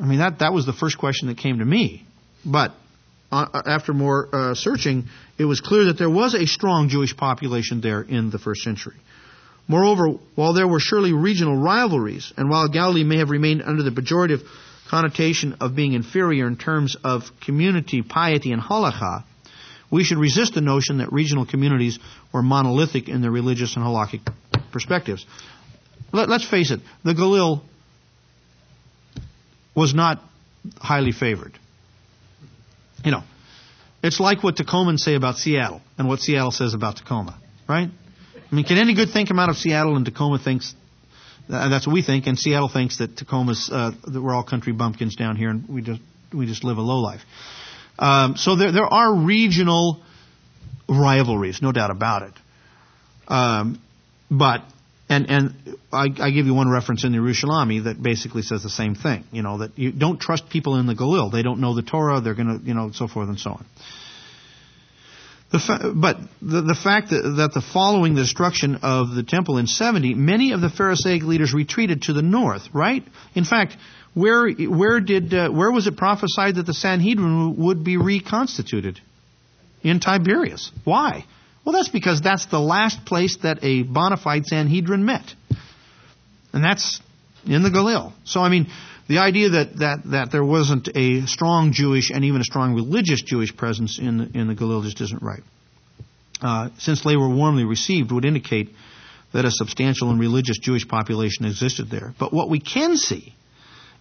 I mean, that, that was the first question that came to me. But uh, after more uh, searching, it was clear that there was a strong Jewish population there in the first century. Moreover, while there were surely regional rivalries, and while Galilee may have remained under the pejorative connotation of being inferior in terms of community, piety, and halakha, we should resist the notion that regional communities were monolithic in their religious and halakhic perspectives. Let, us face it, the Galil was not highly favored. You know, it's like what Tacomans say about Seattle and what Seattle says about Tacoma, right? I mean, can any good thing come out of Seattle and Tacoma thinks uh, that's what we think, and Seattle thinks that Tacoma's uh, that we're all country bumpkins down here and we just we just live a low life. Um, so there there are regional rivalries, no doubt about it. Um, but and and I, I, give you one reference in the Yerushalmi that basically says the same thing. You know that you don't trust people in the Galil; they don't know the Torah. They're going to you know so forth and so on. The fa- but the, the fact that, that the following the destruction of the temple in 70, many of the Pharisaic leaders retreated to the north, right? In fact, where, where, did, uh, where was it prophesied that the Sanhedrin would be reconstituted? In Tiberias. Why? Well, that's because that's the last place that a bona fide Sanhedrin met. And that's in the Galil. So, I mean, the idea that, that, that there wasn't a strong Jewish and even a strong religious Jewish presence in the, in the Galil just isn't right. Uh, since they were warmly received, would indicate that a substantial and religious Jewish population existed there. But what we can see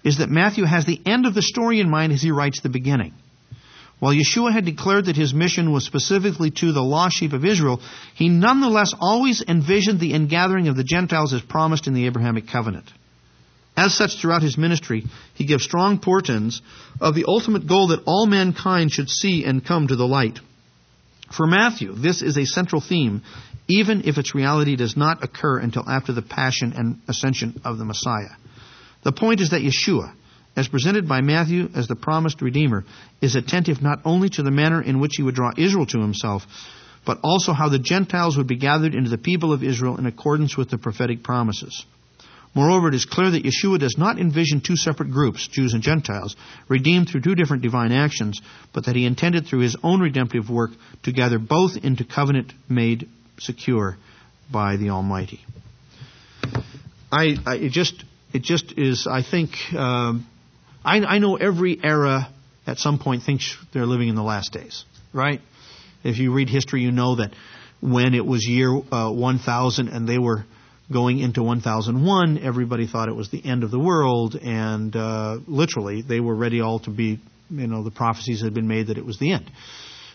is that Matthew has the end of the story in mind as he writes the beginning. While Yeshua had declared that his mission was specifically to the lost sheep of Israel, he nonetheless always envisioned the ingathering of the Gentiles as promised in the Abrahamic covenant. As such, throughout his ministry, he gives strong portents of the ultimate goal that all mankind should see and come to the light. For Matthew, this is a central theme, even if its reality does not occur until after the passion and ascension of the Messiah. The point is that Yeshua, as presented by Matthew as the promised Redeemer, is attentive not only to the manner in which he would draw Israel to himself, but also how the Gentiles would be gathered into the people of Israel in accordance with the prophetic promises. Moreover, it is clear that Yeshua does not envision two separate groups, Jews and Gentiles, redeemed through two different divine actions, but that he intended through his own redemptive work to gather both into covenant made secure by the Almighty. I, I it just it just is. I think um, I, I know every era at some point thinks they're living in the last days, right? If you read history, you know that when it was year uh, 1000 and they were going into 1001, everybody thought it was the end of the world, and uh, literally they were ready all to be, you know, the prophecies had been made that it was the end.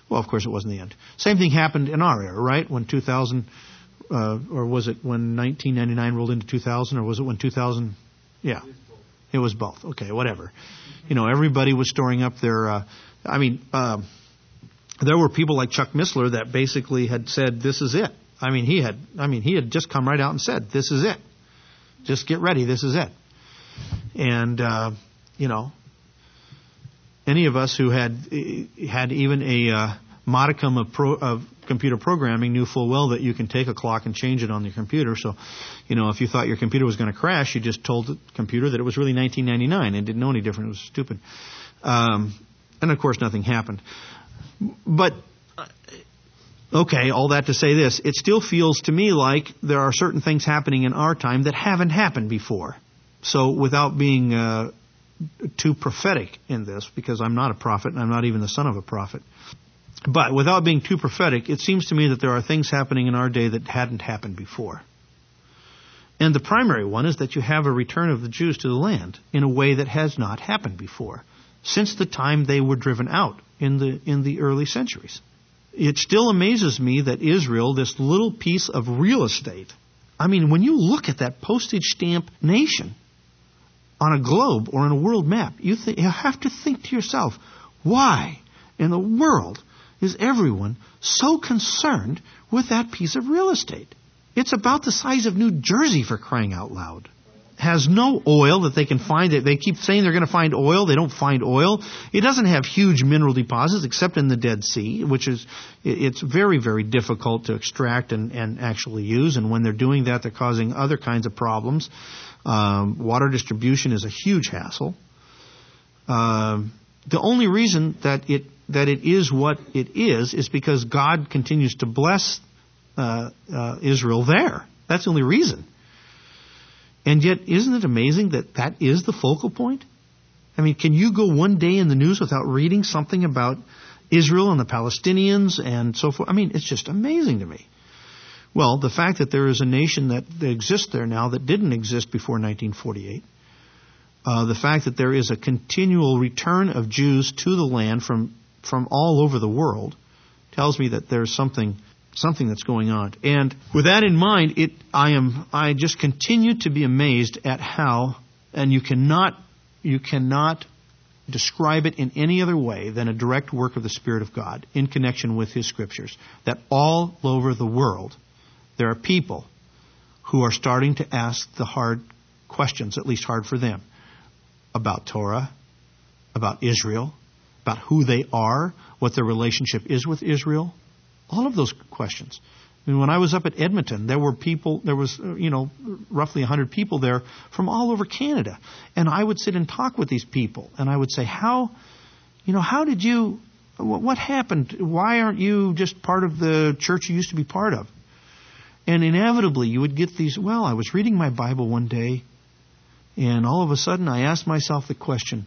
Well, of course, it wasn't the end. Same thing happened in our era, right? When 2000, uh, or was it when 1999 rolled into 2000, or was it when 2000? Yeah, it was both. Okay, whatever. You know, everybody was storing up their. Uh, I mean, uh, there were people like Chuck Missler that basically had said, "This is it." I mean, he had, I mean, he had just come right out and said, "This is it. Just get ready. This is it." And uh, you know, any of us who had had even a uh, modicum of, pro, of computer programming knew full well that you can take a clock and change it on your computer. So, you know, if you thought your computer was going to crash, you just told the computer that it was really 1999 and didn't know any different. It was stupid. Um, and of course, nothing happened. But Okay, all that to say this, it still feels to me like there are certain things happening in our time that haven't happened before. So without being uh, too prophetic in this, because I'm not a prophet and I'm not even the son of a prophet, but without being too prophetic, it seems to me that there are things happening in our day that hadn't happened before. And the primary one is that you have a return of the Jews to the land in a way that has not happened before, since the time they were driven out in the, in the early centuries it still amazes me that Israel, this little piece of real estate, I mean, when you look at that postage stamp nation on a globe or on a world map, you, th- you have to think to yourself, why in the world is everyone so concerned with that piece of real estate? It's about the size of New Jersey for crying out loud has no oil that they can find. They keep saying they're going to find oil. They don't find oil. It doesn't have huge mineral deposits except in the Dead Sea, which is it's very very difficult to extract and, and actually use. And when they're doing that, they're causing other kinds of problems. Um, water distribution is a huge hassle. Uh, the only reason that it that it is what it is is because God continues to bless uh, uh, Israel there. That's the only reason. And yet, isn't it amazing that that is the focal point? I mean, can you go one day in the news without reading something about Israel and the Palestinians and so forth? I mean, it's just amazing to me. Well, the fact that there is a nation that, that exists there now that didn't exist before 1948, uh, the fact that there is a continual return of Jews to the land from from all over the world, tells me that there's something something that's going on. And with that in mind, it I am I just continue to be amazed at how and you cannot you cannot describe it in any other way than a direct work of the Spirit of God in connection with His Scriptures. That all over the world there are people who are starting to ask the hard questions, at least hard for them, about Torah, about Israel, about who they are, what their relationship is with Israel, all of those questions. Mean, when I was up at Edmonton, there were people, there was, uh, you know, roughly 100 people there from all over Canada. And I would sit and talk with these people. And I would say, how, you know, how did you, what happened? Why aren't you just part of the church you used to be part of? And inevitably, you would get these, well, I was reading my Bible one day, and all of a sudden I asked myself the question,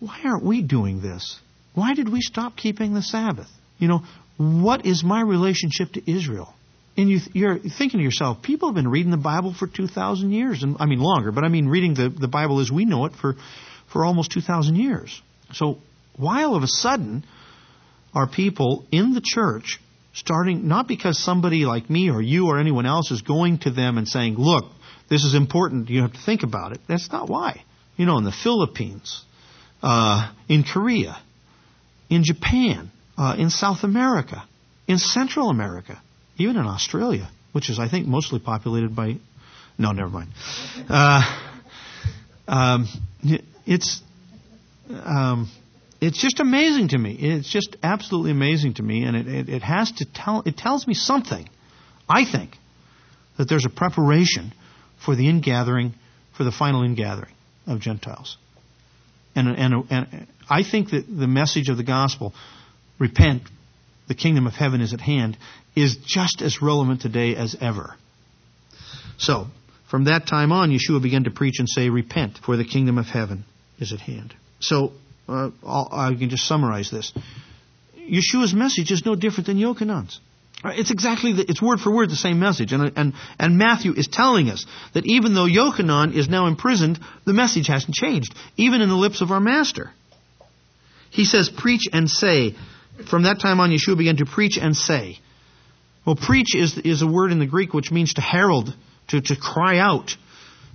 why aren't we doing this? Why did we stop keeping the Sabbath? You know, what is my relationship to Israel? And you, you're thinking to yourself, people have been reading the Bible for 2,000 years, and I mean longer, but I mean reading the, the Bible as we know it for, for almost 2,000 years. So why all of a sudden are people in the church starting, not because somebody like me or you or anyone else is going to them and saying, look, this is important, you have to think about it. That's not why. You know, in the Philippines, uh, in Korea, in Japan, uh, in South America, in Central America, even in Australia, which is, I think, mostly populated by. No, never mind. Uh, um, it's um, it's just amazing to me. It's just absolutely amazing to me, and it, it, it has to tell. It tells me something. I think that there's a preparation for the ingathering, for the final ingathering of Gentiles, and and and I think that the message of the gospel, repent, the kingdom of heaven is at hand, is just as relevant today as ever. So, from that time on, Yeshua began to preach and say, Repent, for the kingdom of heaven is at hand. So, uh, I can just summarize this. Yeshua's message is no different than Yochanan's. It's exactly, the, it's word for word the same message. And, and, and Matthew is telling us that even though Yochanan is now imprisoned, the message hasn't changed, even in the lips of our Master. He says, preach and say. From that time on, Yeshua began to preach and say. Well, preach is, is a word in the Greek which means to herald, to, to cry out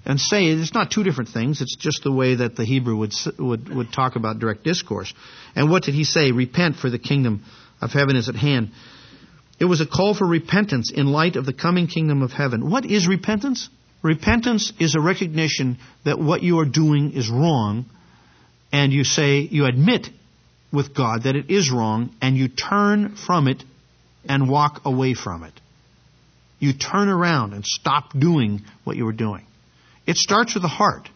and say. It's not two different things. It's just the way that the Hebrew would, would, would talk about direct discourse. And what did he say? Repent, for the kingdom of heaven is at hand. It was a call for repentance in light of the coming kingdom of heaven. What is repentance? Repentance is a recognition that what you are doing is wrong, and you say, you admit with God that it is wrong, and you turn from it and walk away from it. You turn around and stop doing what you were doing. It starts with the heart,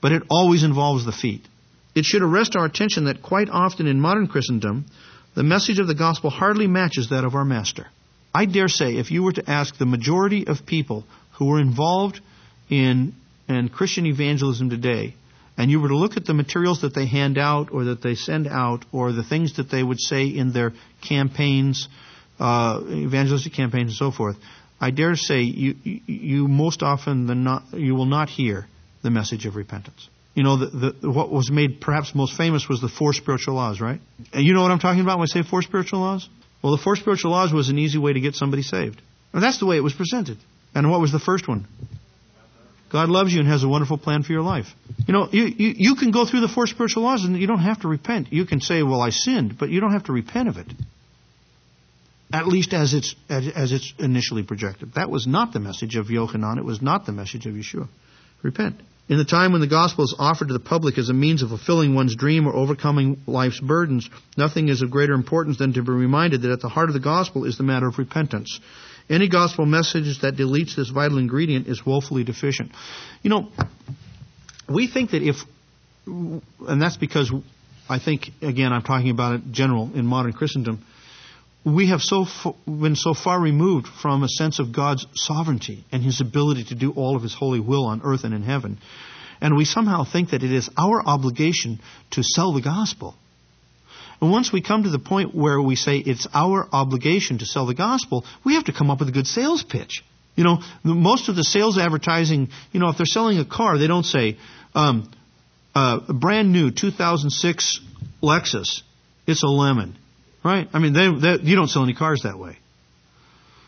but it always involves the feet. It should arrest our attention that quite often in modern Christendom, the message of the gospel hardly matches that of our Master. I dare say, if you were to ask the majority of people who were involved in, in Christian evangelism today, and you were to look at the materials that they hand out or that they send out or the things that they would say in their campaigns uh, evangelistic campaigns and so forth, I dare say you, you most often than not, you will not hear the message of repentance. You know, the, the, what was made perhaps most famous was the four spiritual laws, right? And you know what I'm talking about when I say four spiritual laws? Well, the four spiritual laws was an easy way to get somebody saved. And that's the way it was presented. And what was the first one? God loves you and has a wonderful plan for your life. You know, you, you, you can go through the four spiritual laws and you don't have to repent. You can say, well, I sinned, but you don't have to repent of it at least as it's, as, as it's initially projected. That was not the message of Yochanan. It was not the message of Yeshua. Repent. In the time when the gospel is offered to the public as a means of fulfilling one's dream or overcoming life's burdens, nothing is of greater importance than to be reminded that at the heart of the gospel is the matter of repentance. Any gospel message that deletes this vital ingredient is woefully deficient. You know, we think that if, and that's because I think, again, I'm talking about it general in modern Christendom, we have so f- been so far removed from a sense of God's sovereignty and His ability to do all of His holy will on earth and in heaven. And we somehow think that it is our obligation to sell the gospel. And once we come to the point where we say it's our obligation to sell the gospel, we have to come up with a good sales pitch. You know, most of the sales advertising, you know, if they're selling a car, they don't say, um, uh, brand new 2006 Lexus, it's a lemon right? I mean, they, they, you don't sell any cars that way.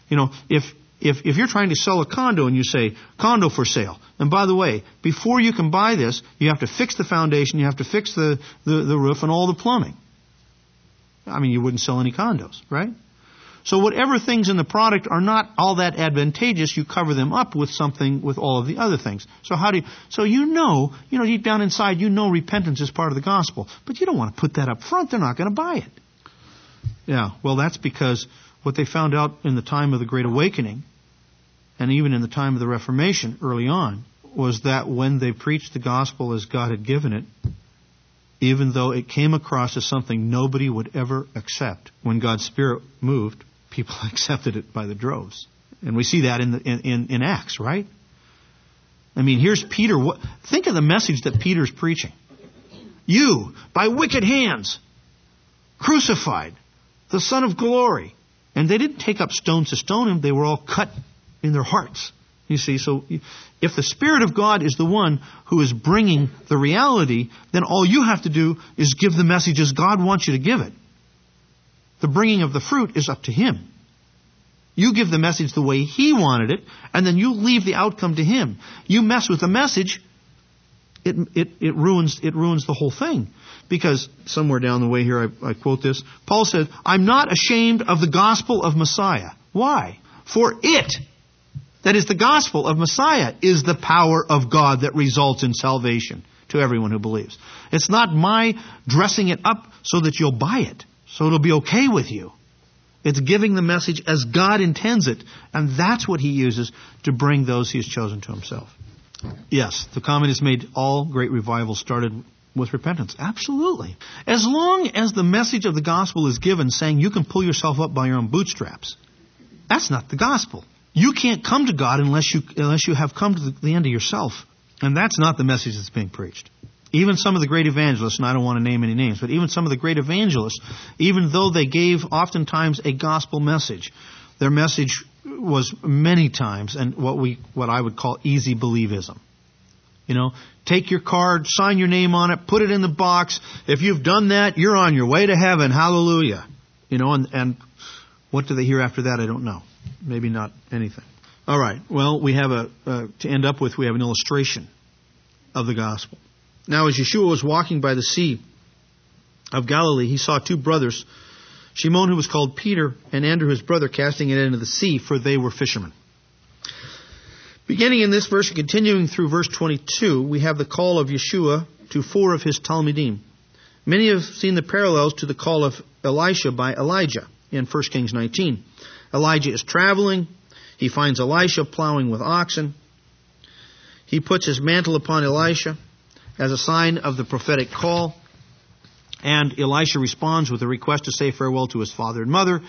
You know, if if if you're trying to sell a condo and you say condo for sale, and by the way, before you can buy this, you have to fix the foundation, you have to fix the the, the roof and all the plumbing. I mean, you wouldn't sell any condos, right? So whatever things in the product are not all that advantageous, you cover them up with something with all of the other things. So how do you, so you know, you know, deep down inside, you know repentance is part of the gospel, but you don't want to put that up front. They're not going to buy it. Yeah, well, that's because what they found out in the time of the Great Awakening, and even in the time of the Reformation early on, was that when they preached the gospel as God had given it, even though it came across as something nobody would ever accept, when God's Spirit moved, people accepted it by the droves. And we see that in, the, in, in, in Acts, right? I mean, here's Peter. What, think of the message that Peter's preaching. You, by wicked hands, crucified, the Son of Glory. And they didn't take up stones to stone him, they were all cut in their hearts. You see, so if the Spirit of God is the one who is bringing the reality, then all you have to do is give the message as God wants you to give it. The bringing of the fruit is up to Him. You give the message the way He wanted it, and then you leave the outcome to Him. You mess with the message, it, it, it, ruins, it ruins the whole thing. Because somewhere down the way here, I, I quote this. Paul said, I'm not ashamed of the gospel of Messiah. Why? For it, that is the gospel of Messiah, is the power of God that results in salvation to everyone who believes. It's not my dressing it up so that you'll buy it, so it'll be okay with you. It's giving the message as God intends it, and that's what he uses to bring those he has chosen to himself. Yes, the comment made all great revivals started with repentance. Absolutely. As long as the message of the gospel is given saying you can pull yourself up by your own bootstraps, that's not the gospel. You can't come to God unless you, unless you have come to the, end of yourself. And that's not the message that's being preached. Even some of the great evangelists, and I don't want to name any names, but even some of the great evangelists, even though they gave oftentimes a gospel message, their message was many times and what we what I would call easy believism. You know, take your card, sign your name on it, put it in the box. If you've done that, you're on your way to heaven. Hallelujah. You know, and, and what do they hear after that? I don't know. Maybe not anything. All right. Well, we have a, uh, to end up with, we have an illustration of the gospel. Now, as Yeshua was walking by the sea of Galilee, he saw two brothers, Shimon, who was called Peter, and Andrew, his brother, casting it into the sea, for they were fishermen. Beginning in this verse and continuing through verse 22, we have the call of Yeshua to four of his Talmidim. Many have seen the parallels to the call of Elisha by Elijah in 1 Kings 19. Elijah is traveling. He finds Elisha plowing with oxen. He puts his mantle upon Elisha as a sign of the prophetic call. And Elisha responds with a request to say farewell to his father and mother.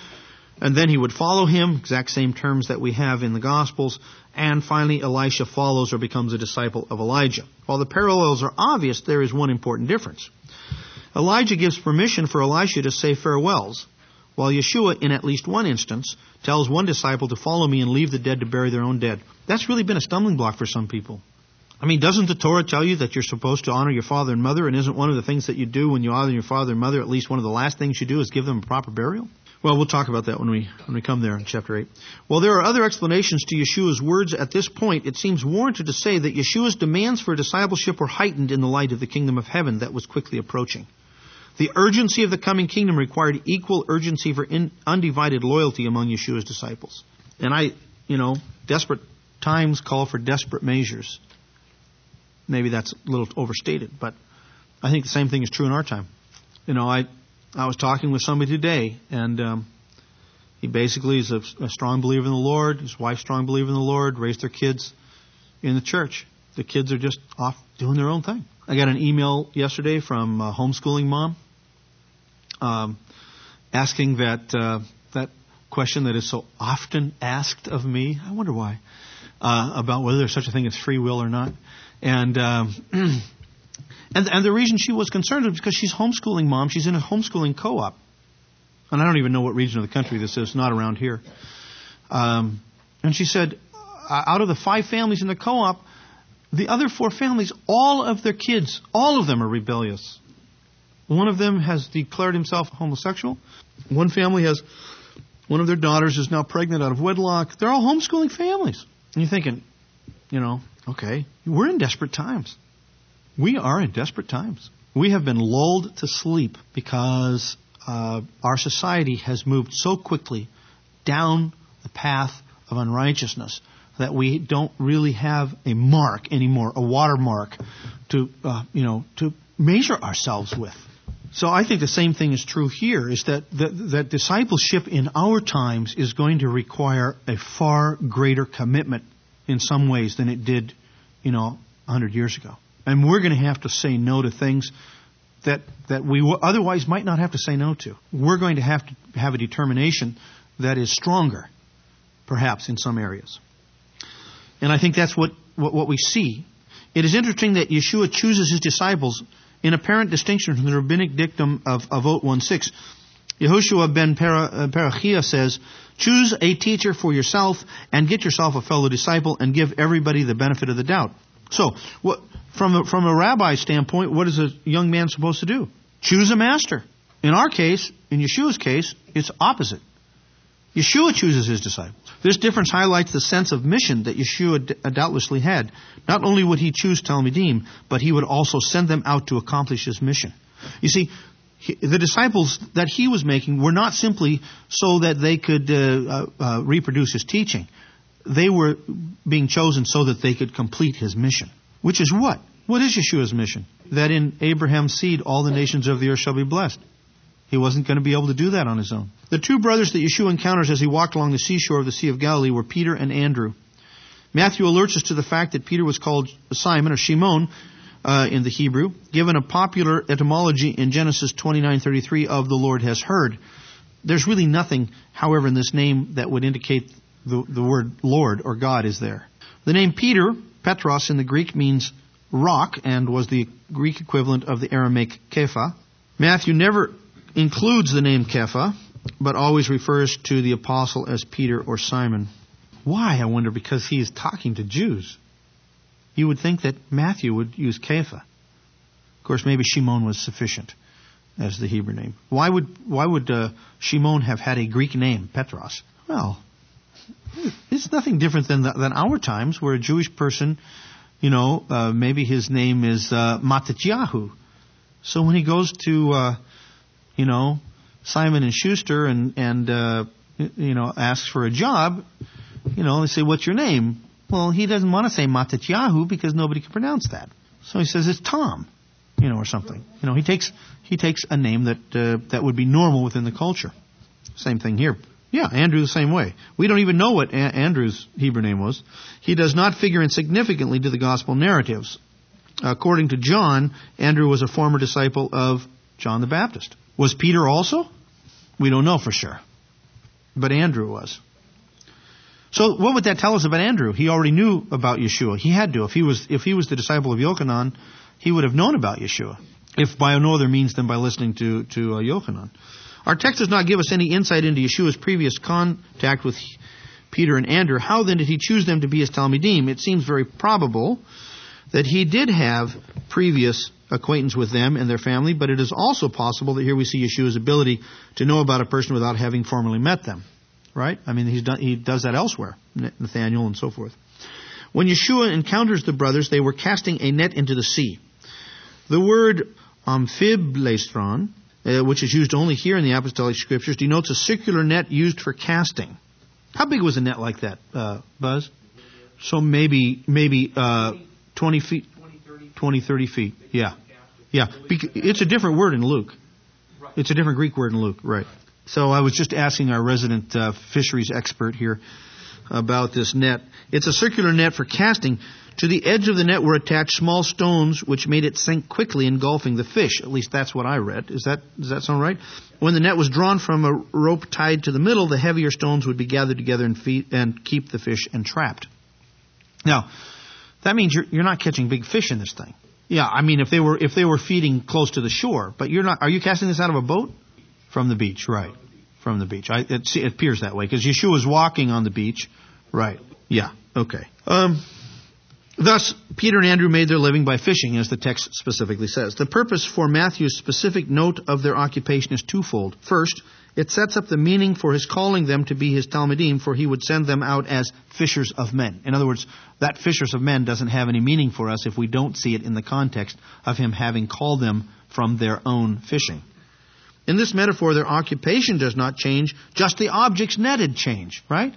And then he would follow him, exact same terms that we have in the Gospels. And finally, Elisha follows or becomes a disciple of Elijah. While the parallels are obvious, there is one important difference. Elijah gives permission for Elisha to say farewells, while Yeshua, in at least one instance, tells one disciple to follow me and leave the dead to bury their own dead. That's really been a stumbling block for some people. I mean, doesn't the Torah tell you that you're supposed to honor your father and mother, and isn't one of the things that you do when you honor your father and mother, at least one of the last things you do is give them a proper burial? Well, we'll talk about that when we when we come there in chapter 8. Well, there are other explanations to Yeshua's words at this point. It seems warranted to say that Yeshua's demands for discipleship were heightened in the light of the kingdom of heaven that was quickly approaching. The urgency of the coming kingdom required equal urgency for in, undivided loyalty among Yeshua's disciples. And I, you know, desperate times call for desperate measures. Maybe that's a little overstated, but I think the same thing is true in our time. You know, I I was talking with somebody today, and um, he basically is a, a strong believer in the Lord. His wife's strong believer in the Lord. Raised their kids in the church. The kids are just off doing their own thing. I got an email yesterday from a homeschooling mom um, asking that uh, that question that is so often asked of me. I wonder why. Uh, about whether there's such a thing as free will or not. And, um, and and the reason she was concerned was because she's homeschooling mom. She's in a homeschooling co-op, and I don't even know what region of the country this is. Not around here. Um, and she said, out of the five families in the co-op, the other four families, all of their kids, all of them are rebellious. One of them has declared himself homosexual. One family has one of their daughters is now pregnant out of wedlock. They're all homeschooling families. And you're thinking, you know, okay, we're in desperate times. We are in desperate times. We have been lulled to sleep because uh, our society has moved so quickly down the path of unrighteousness that we don't really have a mark anymore, a watermark to, uh, you know, to measure ourselves with. So I think the same thing is true here, is that, that, that discipleship in our times is going to require a far greater commitment in some ways than it did, you know, 100 years ago. And we're going to have to say no to things that, that we otherwise might not have to say no to. We're going to have to have a determination that is stronger, perhaps, in some areas. And I think that's what, what, what we see. It is interesting that Yeshua chooses his disciples in apparent distinction from the rabbinic dictum of, of Avot 1.6. Yehoshua ben uh, Parachia says, Choose a teacher for yourself and get yourself a fellow disciple and give everybody the benefit of the doubt. So, what, from, a, from a rabbi standpoint, what is a young man supposed to do? Choose a master. In our case, in Yeshua's case, it's opposite. Yeshua chooses his disciples. This difference highlights the sense of mission that Yeshua uh, doubtlessly had. Not only would he choose Talmidim, but he would also send them out to accomplish his mission. You see, the disciples that he was making were not simply so that they could uh, uh, uh, reproduce his teaching. They were being chosen so that they could complete his mission. Which is what? What is Yeshua's mission? That in Abraham's seed all the nations of the earth shall be blessed. He wasn't going to be able to do that on his own. The two brothers that Yeshua encounters as he walked along the seashore of the Sea of Galilee were Peter and Andrew. Matthew alerts us to the fact that Peter was called Simon or Shimon uh, in the Hebrew, given a popular etymology in Genesis 29:33 of the Lord has heard. There's really nothing, however, in this name that would indicate the, the word Lord or God is there. The name Peter, Petros in the Greek, means rock and was the Greek equivalent of the Aramaic Kepha. Matthew never includes the name Kepha, but always refers to the apostle as Peter or Simon. Why, I wonder, because he is talking to Jews. You would think that Matthew would use Kepha. Of course, maybe Shimon was sufficient as the Hebrew name. Why would why would uh, Shimon have had a Greek name, Petros? Well, it's nothing different than the, than our times, where a Jewish person, you know, uh, maybe his name is uh, Matityahu. So when he goes to uh, you know, Simon and Schuster and and uh, you know asks for a job, you know, they say, "What's your name?" Well, he doesn't want to say Matityahu because nobody can pronounce that. So he says it's Tom, you know, or something. You know, he takes he takes a name that uh, that would be normal within the culture. Same thing here. Yeah, Andrew the same way. We don't even know what a- Andrew's Hebrew name was. He does not figure insignificantly to the gospel narratives. According to John, Andrew was a former disciple of John the Baptist. Was Peter also? We don't know for sure. But Andrew was. So what would that tell us about Andrew? He already knew about Yeshua. He had to. If he was if he was the disciple of Yochanan, he would have known about Yeshua. If by no other means than by listening to to uh, Yochanan. Our text does not give us any insight into Yeshua's previous contact with Peter and Andrew. How then did he choose them to be his Talmidim? It seems very probable that he did have previous acquaintance with them and their family, but it is also possible that here we see Yeshua's ability to know about a person without having formally met them. Right? I mean, done, he does that elsewhere, Nathaniel and so forth. When Yeshua encounters the brothers, they were casting a net into the sea. The word amphiblastron, uh, which is used only here in the apostolic scriptures, denotes a circular net used for casting. How big was a net like that, uh, Buzz? So maybe maybe uh, 20 feet, 20, 30 feet. Yeah. Yeah. It's a different word in Luke. It's a different Greek word in Luke, right. So I was just asking our resident uh, fisheries expert here about this net. It's a circular net for casting. To the edge of the net were attached small stones which made it sink quickly, engulfing the fish. At least that's what I read. Is that does that sound right? When the net was drawn from a rope tied to the middle, the heavier stones would be gathered together and, feed, and keep the fish entrapped. Now, that means you're, you're not catching big fish in this thing. Yeah, I mean if they were if they were feeding close to the shore, but you're not. Are you casting this out of a boat? From the beach, right? From the beach. I, it, it appears that way because Yeshua is walking on the beach, right? Yeah. Okay. Um, Thus, Peter and Andrew made their living by fishing, as the text specifically says. The purpose for Matthew's specific note of their occupation is twofold. First, it sets up the meaning for his calling them to be his Talmidim, for he would send them out as fishers of men. In other words, that fishers of men doesn't have any meaning for us if we don't see it in the context of him having called them from their own fishing. In this metaphor, their occupation does not change, just the objects netted change, right?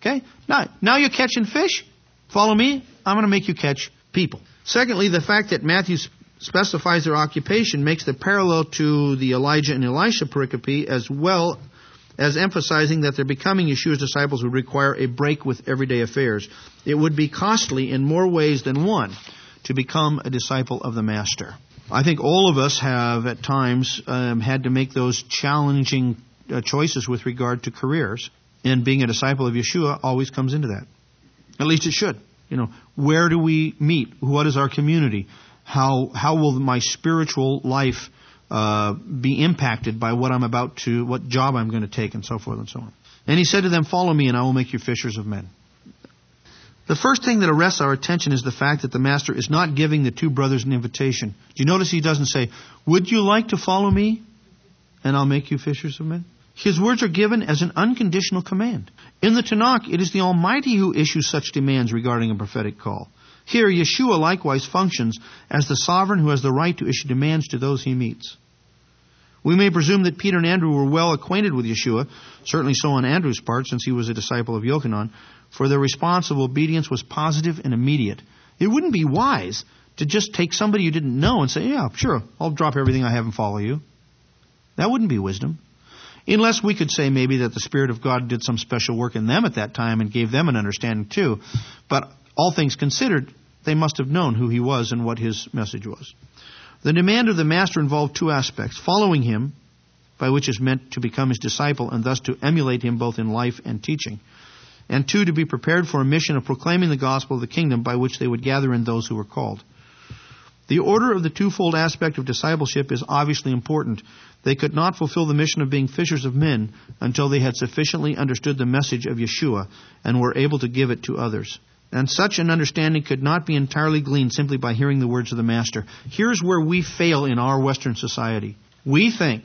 Okay? Now, now you're catching fish. Follow me? I'm going to make you catch people. Secondly, the fact that Matthew specifies their occupation makes the parallel to the Elijah and Elisha pericope as well as emphasizing that their becoming Yeshua's disciples would require a break with everyday affairs. It would be costly in more ways than one to become a disciple of the Master. I think all of us have at times um, had to make those challenging uh, choices with regard to careers, and being a disciple of Yeshua always comes into that. At least it should. You know, where do we meet? What is our community? How how will my spiritual life uh, be impacted by what I'm about to, what job I'm going to take, and so forth and so on. And he said to them, "Follow me, and I will make you fishers of men." The first thing that arrests our attention is the fact that the master is not giving the two brothers an invitation. Do you notice he doesn't say, "Would you like to follow me, and I'll make you fishers of men"? His words are given as an unconditional command. In the Tanakh, it is the Almighty who issues such demands regarding a prophetic call. Here, Yeshua likewise functions as the sovereign who has the right to issue demands to those he meets. We may presume that Peter and Andrew were well acquainted with Yeshua, certainly so on Andrew's part, since he was a disciple of Yochanan, for their response of obedience was positive and immediate. It wouldn't be wise to just take somebody you didn't know and say, Yeah, sure, I'll drop everything I have and follow you. That wouldn't be wisdom. Unless we could say maybe that the Spirit of God did some special work in them at that time and gave them an understanding too. But all things considered, they must have known who he was and what his message was. The demand of the Master involved two aspects following him, by which is meant to become his disciple and thus to emulate him both in life and teaching. And two, to be prepared for a mission of proclaiming the gospel of the kingdom by which they would gather in those who were called. The order of the twofold aspect of discipleship is obviously important. They could not fulfill the mission of being fishers of men until they had sufficiently understood the message of Yeshua and were able to give it to others. And such an understanding could not be entirely gleaned simply by hearing the words of the Master. Here's where we fail in our Western society. We think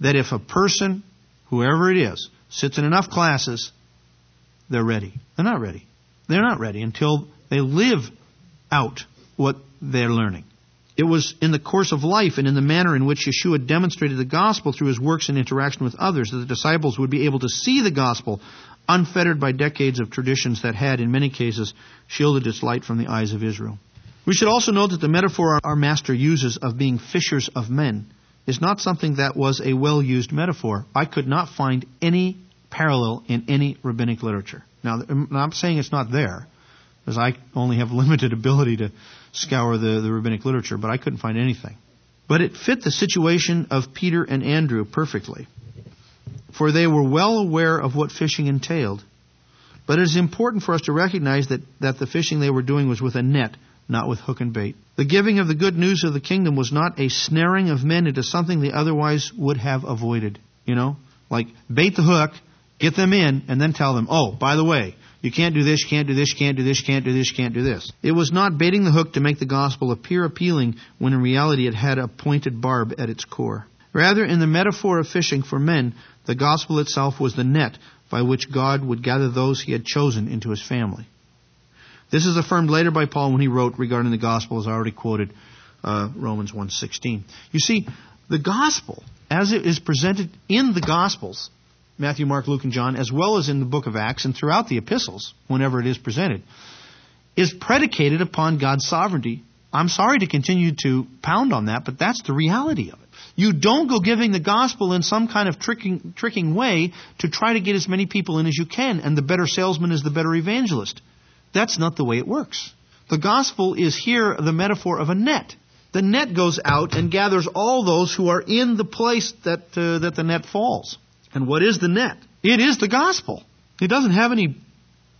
that if a person, whoever it is, sits in enough classes, they're ready. They're not ready. They're not ready until they live out what they're learning. It was in the course of life and in the manner in which Yeshua demonstrated the gospel through his works and interaction with others that the disciples would be able to see the gospel unfettered by decades of traditions that had, in many cases, shielded its light from the eyes of Israel. We should also note that the metaphor our master uses of being fishers of men is not something that was a well used metaphor. I could not find any parallel in any rabbinic literature. Now, I'm saying it's not there, because I only have limited ability to scour the, the rabbinic literature, but I couldn't find anything. But it fit the situation of Peter and Andrew perfectly, for they were well aware of what fishing entailed. But it is important for us to recognize that, that the fishing they were doing was with a net, not with hook and bait. The giving of the good news of the kingdom was not a snaring of men into something they otherwise would have avoided. You know? Like, bait the hook, get them in, and then tell them, oh, by the way, you can't do this, you can't do this, you can't do this, you can't do this, you can't do this. It was not baiting the hook to make the gospel appear appealing when in reality it had a pointed barb at its core. Rather, in the metaphor of fishing for men, the gospel itself was the net by which God would gather those he had chosen into his family. This is affirmed later by Paul when he wrote regarding the gospel, as I already quoted uh, Romans 1.16. You see, the gospel, as it is presented in the gospels, Matthew, Mark, Luke, and John, as well as in the book of Acts and throughout the epistles, whenever it is presented, is predicated upon God's sovereignty. I'm sorry to continue to pound on that, but that's the reality of it. You don't go giving the gospel in some kind of tricking, tricking way to try to get as many people in as you can, and the better salesman is the better evangelist. That's not the way it works. The gospel is here the metaphor of a net. The net goes out and gathers all those who are in the place that, uh, that the net falls. And what is the net? It is the gospel. It doesn't have any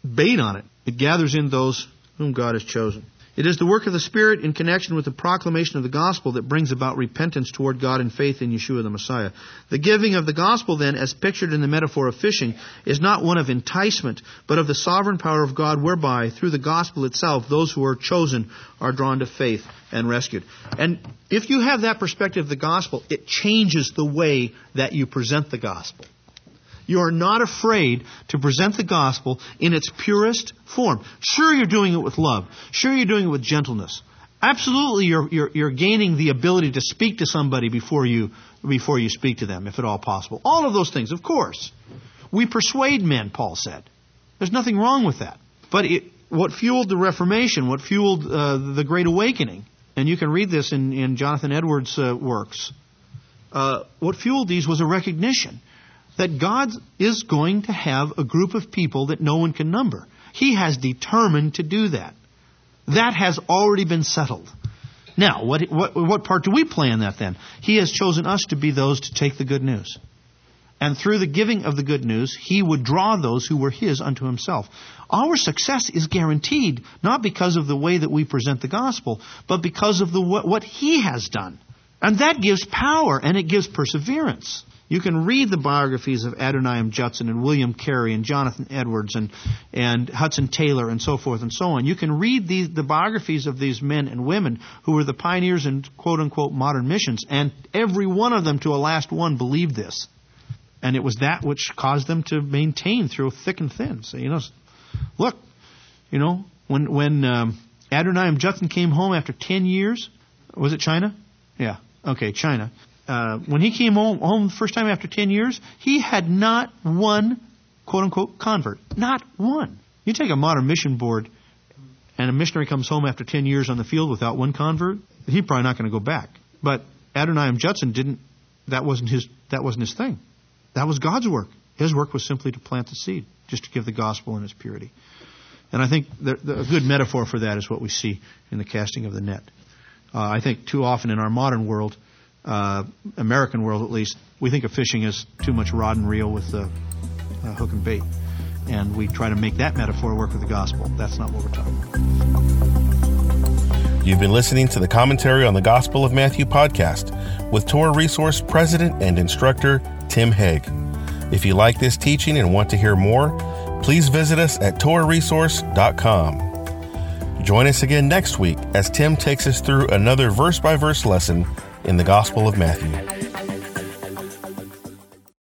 bait on it. It gathers in those whom God has chosen. It is the work of the Spirit in connection with the proclamation of the gospel that brings about repentance toward God and faith in Yeshua the Messiah. The giving of the gospel, then, as pictured in the metaphor of fishing, is not one of enticement, but of the sovereign power of God, whereby, through the gospel itself, those who are chosen are drawn to faith and rescued. And if you have that perspective of the gospel, it changes the way that you present the gospel. You are not afraid to present the gospel in its purest form. Sure, you're doing it with love. Sure, you're doing it with gentleness. Absolutely, you're, you're, you're gaining the ability to speak to somebody before you, before you speak to them, if at all possible. All of those things, of course. We persuade men, Paul said. There's nothing wrong with that. But it, what fueled the Reformation, what fueled uh, the Great Awakening, and you can read this in, in Jonathan Edwards' uh, works, uh, what fueled these was a recognition that God is going to have a group of people that no one can number. He has determined to do that. That has already been settled. Now, what, what, what part do we play in that then? He has chosen us to be those to take the good news. And through the giving of the good news, he would draw those who were his unto himself. Our success is guaranteed, not because of the way that we present the gospel, but because of the, what he has done. And that gives power and it gives perseverance. You can read the biographies of Adoniram Judson and William Carey and Jonathan Edwards and, and Hudson Taylor and so forth and so on. You can read the, the biographies of these men and women who were the pioneers in quote unquote modern missions, and every one of them to a last one believed this. And it was that which caused them to maintain through thick and thin. So, you know, look, you know, when, when um, Adoniram Judson came home after 10 years, was it China? Yeah, okay, China uh, when he came home, home the first time after 10 years, he had not one quote unquote convert. Not one. You take a modern mission board and a missionary comes home after 10 years on the field without one convert, he's probably not going to go back. But Adoniram Judson didn't, that wasn't his, that wasn't his thing. That was God's work. His work was simply to plant the seed, just to give the gospel in its purity. And I think the, the, a good metaphor for that is what we see in the casting of the net. Uh, I think too often in our modern world, uh, American world at least, we think of fishing as too much rod and reel with the uh, hook and bait. And we try to make that metaphor work with the gospel. That's not what we're talking about. You've been listening to the Commentary on the Gospel of Matthew podcast with Torah Resource President and Instructor Tim Hegg. If you like this teaching and want to hear more, please visit us at TorahResource.com. Join us again next week as Tim takes us through another verse by verse lesson in the Gospel of Matthew.